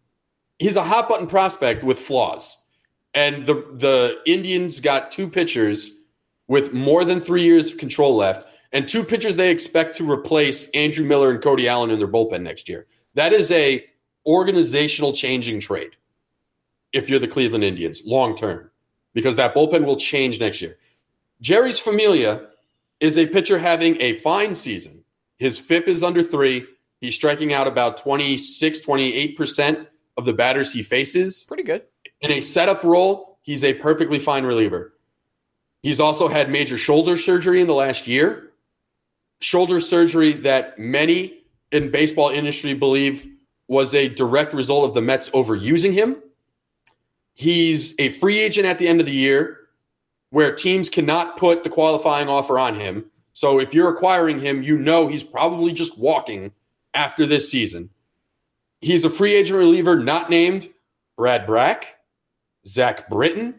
he's a hot button prospect with flaws. And the the Indians got two pitchers with more than 3 years of control left and two pitchers they expect to replace Andrew Miller and Cody Allen in their bullpen next year. That is a organizational changing trade. If you're the Cleveland Indians long term because that bullpen will change next year. Jeurys Familia is a pitcher having a fine season. His FIP is under 3. He's striking out about 26, 28% of the batters he faces. Pretty good. In a setup role, he's a perfectly fine reliever. He's also had major shoulder surgery in the last year. Shoulder surgery that many in baseball industry believe was a direct result of the Mets overusing him. He's a free agent at the end of the year where teams cannot put the qualifying offer on him. So if you're acquiring him, you know he's probably just walking after this season. He's a free agent reliever not named Brad Brach, Zach Britton,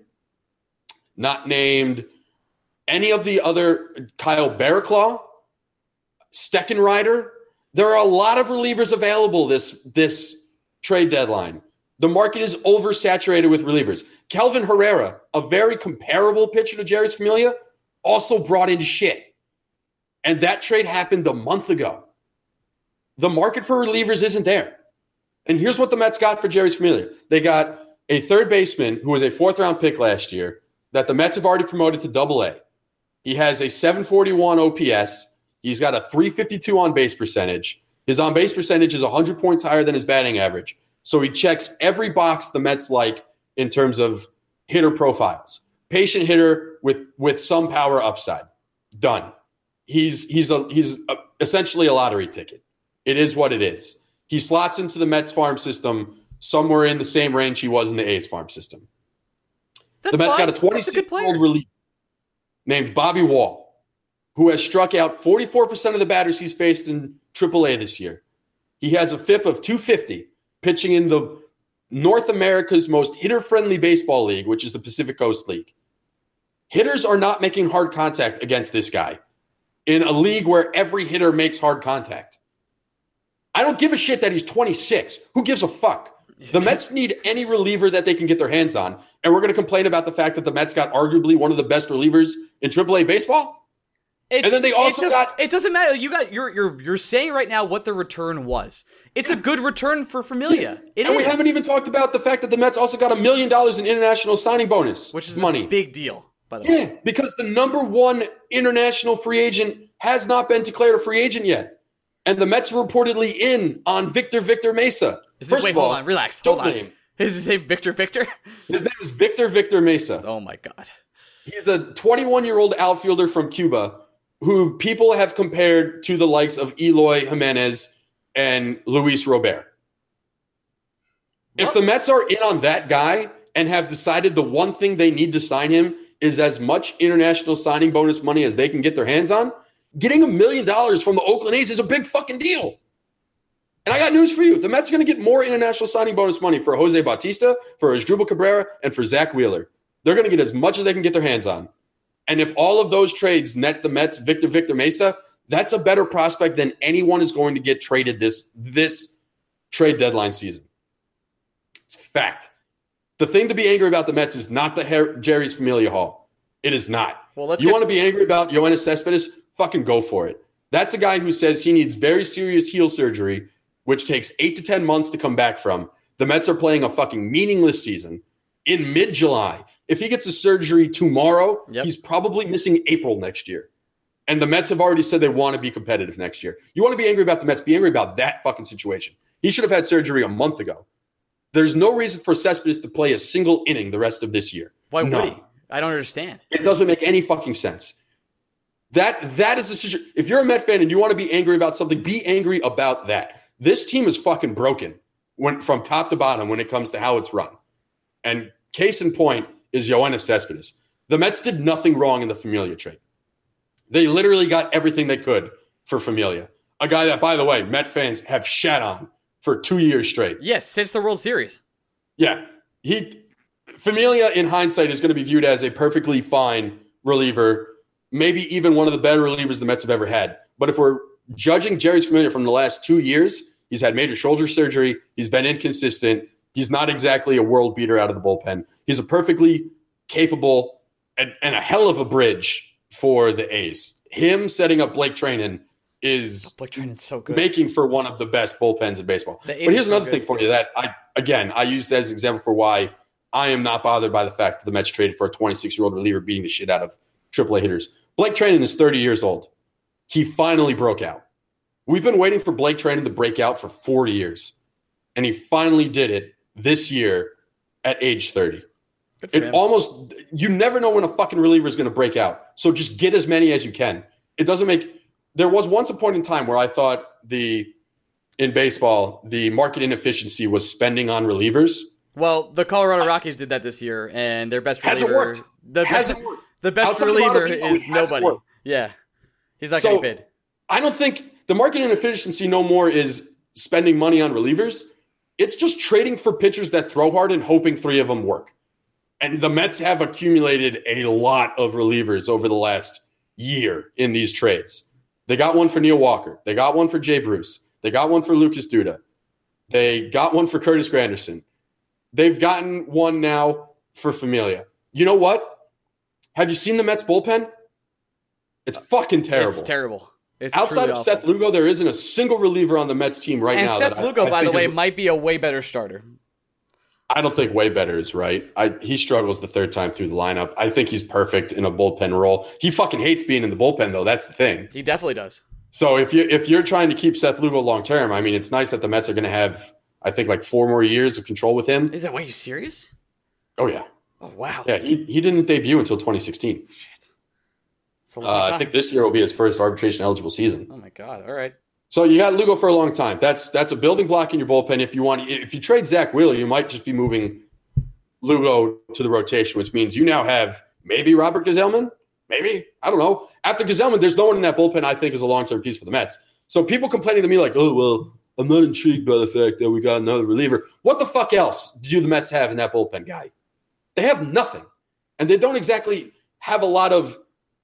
not named any of the other Kyle Barraclough, Steckenrider. There are a lot of relievers available this this trade deadline. The market is oversaturated with relievers. Kelvin Herrera, a very comparable pitcher to Jeurys Familia, also brought in shit. And that trade happened a month ago. The market for relievers isn't there. And here's what the Mets got for Jeurys Familia. They got a third baseman who was a fourth round pick last year that the Mets have already promoted to double A. He has a 741 OPS. He's got a 352 on base percentage. His on base percentage is 100 points higher than his batting average. So he checks every box the Mets like in terms of hitter profiles. Patient hitter with with some power upside. Done. He's he's a he's a, essentially a lottery ticket. It is what it is. He slots into the Mets farm system somewhere in the same range he was in the A's farm system. That's the Mets fine. got a 26-year-old reliever named Bobby Wahl, who has struck out 44% of the batters he's faced in AAA this year. He has a FIP of 250, pitching in the North America's most hitter friendly baseball league, which is the Pacific Coast League. Hitters are not making hard contact against this guy in a league where every hitter makes hard contact. I don't give a shit that he's 26. Who gives a fuck? The Mets need any reliever that they can get their hands on. And we're going to complain about the fact that the Mets got arguably one of the best relievers in AAA baseball? It's, And then they also a- got- It doesn't matter. You got you're you're you're saying right now what the return was. It's a good return for Familia. It and we haven't even talked about the fact that the Mets also got a million dollars in international signing bonus, which is money. a big deal. By the way, yeah, because the number one international free agent has not been declared a free agent yet. And the Mets are reportedly in on Victor Victor Mesa. Is it- First wait, of all, hold on, relax, hold on. name. Is his name Victor Victor? His name is Victor Victor Mesa. Oh my god. He's a 21 year old outfielder from Cuba who people have compared to the likes of Eloy Jimenez and Luis Robert. If the Mets are in on that guy and have decided the one thing they need to sign him is as much international signing bonus money as they can get their hands on, getting a million dollars from the Oakland A's is a big fucking deal. And I got news for you. The Mets are going to get more international signing bonus money for Jose Bautista, for Asdrubal Cabrera, and for Zack Wheeler. They're going to get as much as they can get their hands on. And if all of those trades net the Mets Victor Victor Mesa, that's a better prospect than anyone is going to get traded this this trade deadline season. It's a fact. The thing to be angry about the Mets is not the Her- Jeurys Familia Hall. It is not. Well, let's you get- want to be angry about Yoenis Cespedes? Fucking go for it. That's a guy who says he needs very serious heel surgery, which takes eight to 10 months to come back from. The Mets are playing a fucking meaningless season in mid July. If he gets a surgery tomorrow, Yep. he's probably missing April next year. And the Mets have already said they want to be competitive next year. You want to be angry about the Mets? Be angry about that fucking situation. He should have had surgery a month ago. There's no reason for Cespedes to play a single inning the rest of this year. Why would he? I don't understand. It doesn't make any fucking sense. That that is the situation. If you're a Met fan and you want to be angry about something, be angry about that. This team is fucking broken when from top to bottom when it comes to how it's run. And case in point is Yoenis Cespedes. The Mets did nothing wrong in the Familia trade. They literally got everything they could for Familia. A guy that, by the way, Met fans have shat on for two years straight. Yes, since the World Series. Yeah. He Familia, in hindsight, is going to be viewed as a perfectly fine reliever, maybe even one of the better relievers the Mets have ever had. But if we're judging Jeurys Familia from the last two years, he's had major shoulder surgery. He's been inconsistent. He's not exactly a world beater out of the bullpen. He's a perfectly capable and, and a hell of a bridge for the A's. Him setting up Blake Treinen is oh, Blake Treinen's so good. making for one of the best bullpens in baseball. But here's are so another thing for you that I again I use as an example for why I am not bothered by the fact that the Mets traded for a 26 year old reliever beating the shit out of AAA hitters. Blake Treinen is 30 years old. He finally broke out. We've been waiting for Blake Treinen to break out for 40 years, and he finally did it this year at age 30. It him. almost you never know when a fucking reliever is going to break out. So just get as many as you can. It doesn't make. There was once a point in time where I thought the in baseball the market inefficiency was spending on relievers. well, the Colorado Rockies did that this year, and their best reliever Hasn't worked. The Hasn't worked. The best Outside reliever is nobody. worked. Yeah, he's not So- getting bid. I don't think the market inefficiency no more is spending money on relievers. It's just trading for pitchers that throw hard and hoping three of them work. And the Mets have accumulated a lot of relievers over the last year in these trades. They got one for Neil Walker. They got one for Jay Bruce. They got one for Lucas Duda. They got one for Curtis Granderson. They've gotten one now for Familia. You know what? Have you seen the Mets bullpen? It's fucking terrible. It's terrible. It's Outside of awful. Seth Lugo, there isn't a single reliever on the Mets team right and now. Seth that I- Lugo, I by the way, is- might be a way better starter. I don't think way better is right. I, he struggles the third time through the lineup. I think he's perfect in a bullpen role. He fucking hates being in the bullpen though. That's the thing. He definitely does. So if you if you're trying to keep Seth Lugo long term, I mean, it's nice that the Mets are going to have I think like four more years of control with him. Is that? Wait, you serious? Oh yeah, Oh wow. yeah. He he didn't debut until 2016. It's a long Uh. I think this year will be his first arbitration eligible season. Oh my god. All right. So you got Lugo for a long time. That's that's a building block in your bullpen. If you want, if you trade Zack Wheeler, you might just be moving Lugo to the rotation, which means you now have maybe Robert Gsellman, maybe I don't know. After Gsellman, there's no one in that bullpen I think is a long term piece for the Mets. So people complaining to me like, oh well, I'm not intrigued by the fact that we got another reliever. What the fuck else do the Mets have in that bullpen guy? They have nothing, and they don't exactly have a lot of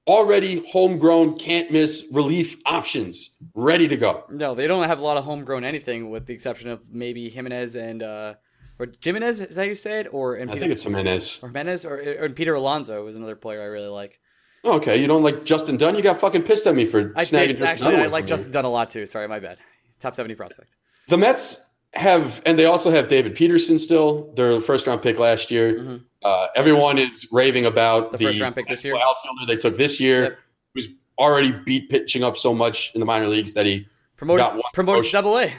already homegrown can't miss relief options ready to go. No, they don't have a lot of homegrown anything, with the exception of maybe Jimenez and uh, or Jimenez. Is that how you say it? Or and I Peter, think it's Jimenez. or Jimenez or, or Peter Alonso was another player I really like. Oh, okay, you don't like Justin Dunn? You got fucking pissed at me for I snagging did Justin actually. Dunn. I like Justin. Dunn a lot too. Sorry, my bad. Top seventy prospect. The Mets have, and they also have David Peterson still. Their first round pick last year. Mhm. Uh, everyone is raving about The the, first round pick this year? outfielder they took this year, Yep. who's already beat pitching up so much in the minor leagues that he. Promoted promoted to. Double A.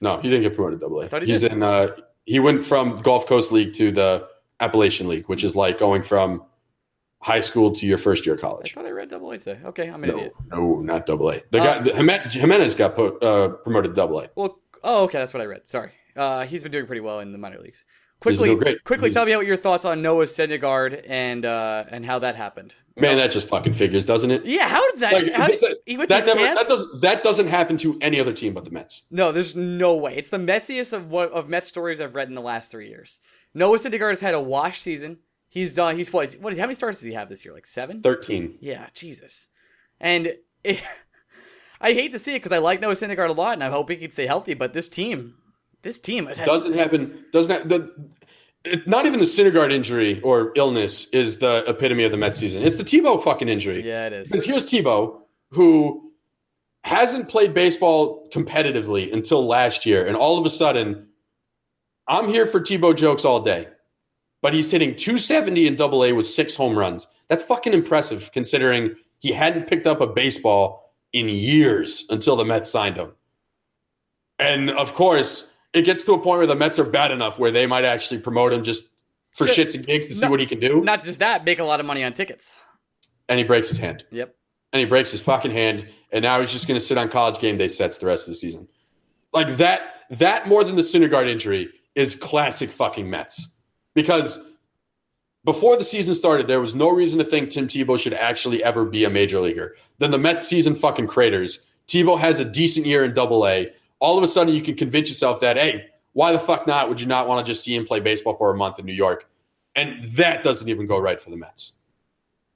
No, he didn't get promoted to Double A. he He's did. in. Uh, he went from Gulf Coast League to the Appalachian League, which is like going from high school to your first year of I college. thought I read Double A today. Okay, I'm an No, idiot. no, not Double A. The Uh, guy, the, Jimenez got put, uh, promoted to Double A. Well, oh, okay, that's what I read. Sorry. Uh, he's been doing pretty well in the minor leagues. Quickly, quickly He's- tell me what your thoughts on Noah Syndergaard and uh, and how that happened. Man, that just fucking figures, doesn't it? Yeah, how did that? Like, how did, that, he went that never camp? that does that doesn't happen to any other team but the Mets. No, there's no way. It's the Metsiest of what of Mets stories I've read in the last three years. Noah Syndergaard has had a wash season. He's done. He's what? What? How many starts does he have this year? Like seven? Thirteen. Yeah, Jesus. And it, I hate to see it because I like Noah Syndergaard a lot, and I hope he can stay healthy. But this team, this team, has, Doesn't happen. Doesn't have, the it, not even the Syndergaard injury or illness is the epitome of the Mets season. It's the Tebow fucking injury. Yeah, it is. Because here's Tebow, who hasn't played baseball competitively until last year, and all of a sudden, I'm here for Tebow jokes all day. But he's hitting 270 in double A with six home runs. That's fucking impressive considering he hadn't picked up a baseball in years until the Mets signed him. And of course, it gets to a point where the Mets are bad enough where they might actually promote him just for Sure. shits and gigs to see what he can do. Not just that, make a lot of money on tickets. and he breaks his hand Yep. and he breaks his fucking hand, and now he's just going to sit on college game day sets the rest of the season. Like that, that more than the Syndergaard injury is classic fucking Mets. Because before the season started, there was no reason to think Tim Tebow should actually ever be a major leaguer. Then the Mets season fucking craters. Tebow has a decent year in Double A. All of a sudden, you can convince yourself that, hey, why the fuck not? Would you not want to just see him play baseball for a month in New York? And that doesn't even go right for the Mets.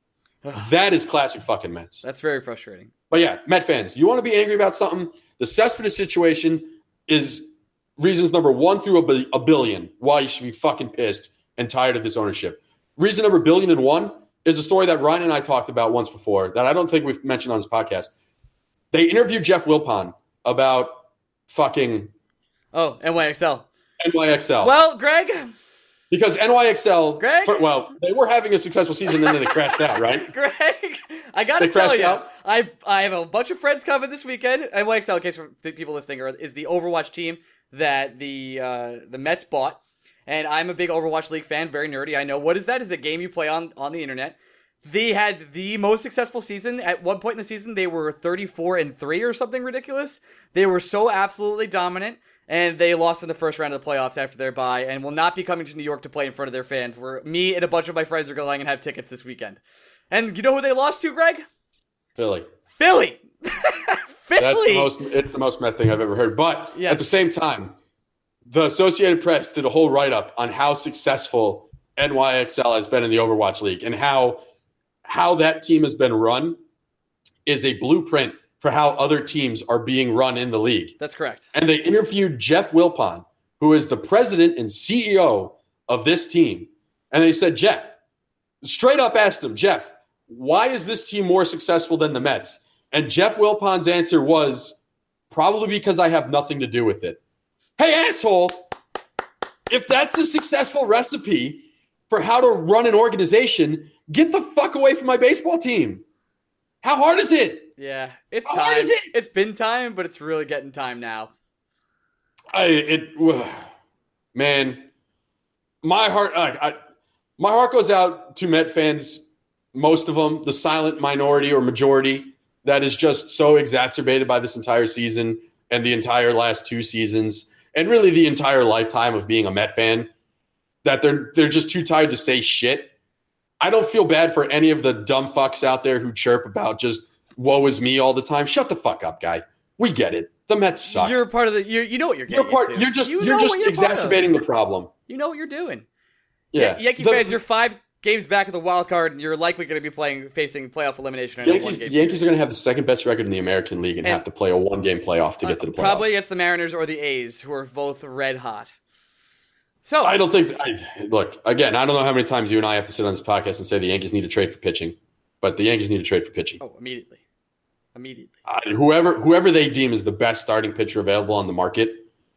that is classic fucking Mets. That's very frustrating. But yeah, Met fans, you want to be angry about something? The Cespedes situation is reasons number one through a, bi- a billion why you should be fucking pissed and tired of this ownership. Reason number billion and one is a story that Ryan and I talked about once before that I don't think we've mentioned on this podcast. They interviewed Jeff Wilpon about fucking Oh, NYXL. NYXL. Well, Greg, because NYXL, Greg? for- well, they were having a successful season and then they crashed out, right? Greg, I gotta They tell crashed you, out? I I have a bunch of friends coming this weekend. NYXL, in case for people listening, is the Overwatch team that the uh, the Mets bought, and I'm a big Overwatch League fan, very nerdy. I know what is that? Is a game you play on on the internet. They had the most successful season. At one point in the season, they were 34 and three or something ridiculous. They were so absolutely dominant. And they lost in the first round of the playoffs after their bye, and will not be coming to New York to play in front of their fans. Where me and a bunch of my friends are going and have tickets this weekend. And you know who they lost to, Greg? Philly. Philly. Philly. That's the most. It's the most Met thing I've ever heard. But Yes. at the same time, the Associated Press did a whole write up on how successful NYXL has been in the Overwatch League and how how that team has been run is a blueprint for how other teams are being run in the league. That's correct. And they interviewed Jeff Wilpon, who is the president and CEO of this team. And they said, Jeff, straight up asked him, Jeff, why is this team more successful than the Mets? And Jeff Wilpon's answer was, probably because I have nothing to do with it. Hey, asshole, if that's a successful recipe for how to run an organization, get the fuck away from my baseball team. How hard is it? Yeah, it's How time. it? It's been time, but it's really getting time now. I it man, my heart I, I, my heart goes out to Met fans, most of them, the silent minority or majority that is just so exacerbated by this entire season and the entire last two seasons and really the entire lifetime of being a Met fan that they're they're just too tired to say shit. I don't feel bad for any of the dumb fucks out there who chirp about just woe is me all the time. Shut the fuck up, guy. We get it. The Mets suck. You're part of the. You you know what you're You're part. into. You're just You are just you're exacerbating the problem. You know what you're doing. Yeah, Yankee The- fans, you're five games back of the wild card, and you're likely going to be playing facing playoff elimination. Yankees. Yankees are going to have the second best record in the American League and, And- have to play a one game playoff to get to the playoffs. Probably against the Mariners or the A's, who are both red hot. So I don't think. I, look again. I don't know how many times you and I have to sit on this podcast and say the Yankees need to trade for pitching, but the Yankees need to trade for pitching. oh, immediately, immediately. Uh, whoever whoever they deem is the best starting pitcher available on the market,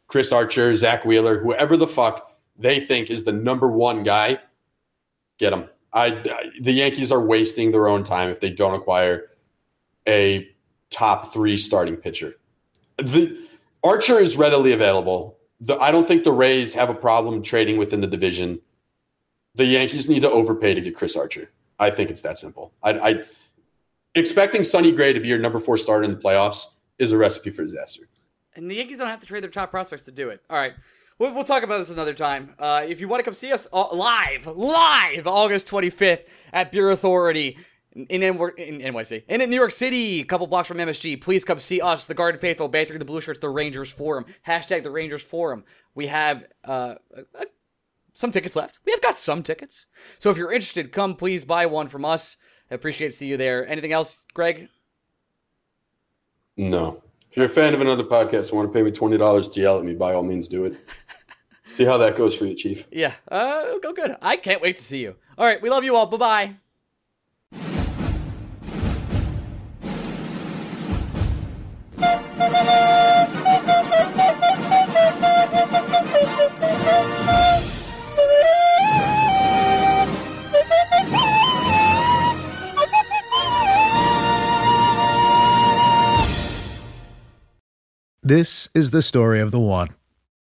Chris Archer, Zack Wheeler, whoever the fuck they think is the number one guy, get him. I, I- the Yankees are wasting their own time if they don't acquire a top three starting pitcher. The Archer is readily available. The, I don't think the Rays have a problem trading within the division. The Yankees need to overpay to get Chris Archer. I think it's that simple. I, I expecting Sonny Gray to be your number four starter in the playoffs is a recipe for disaster. And the Yankees don't have to trade their top prospects to do it. All right. We'll, we'll talk about this another time. Uh, if you want to come see us uh, live, live, August 25th at Beer Authority in, in, in NYC. And in New York City, a couple blocks from MSG, please come see us, the Garden Faithful, bantering the Blue Shirts, the Rangers Forum. Hashtag the Rangers Forum. We have uh, some tickets left. We have got some tickets. So if you're interested, come please buy one from us. I appreciate to see you there. Anything else, Greg? No. If you're a fan of another podcast and want to pay me twenty dollars to yell at me, by all means do it. See how that goes for you, Chief. Yeah, uh, go good. I can't wait to see you. All right, we love you all. Bye bye. This is the story of the one.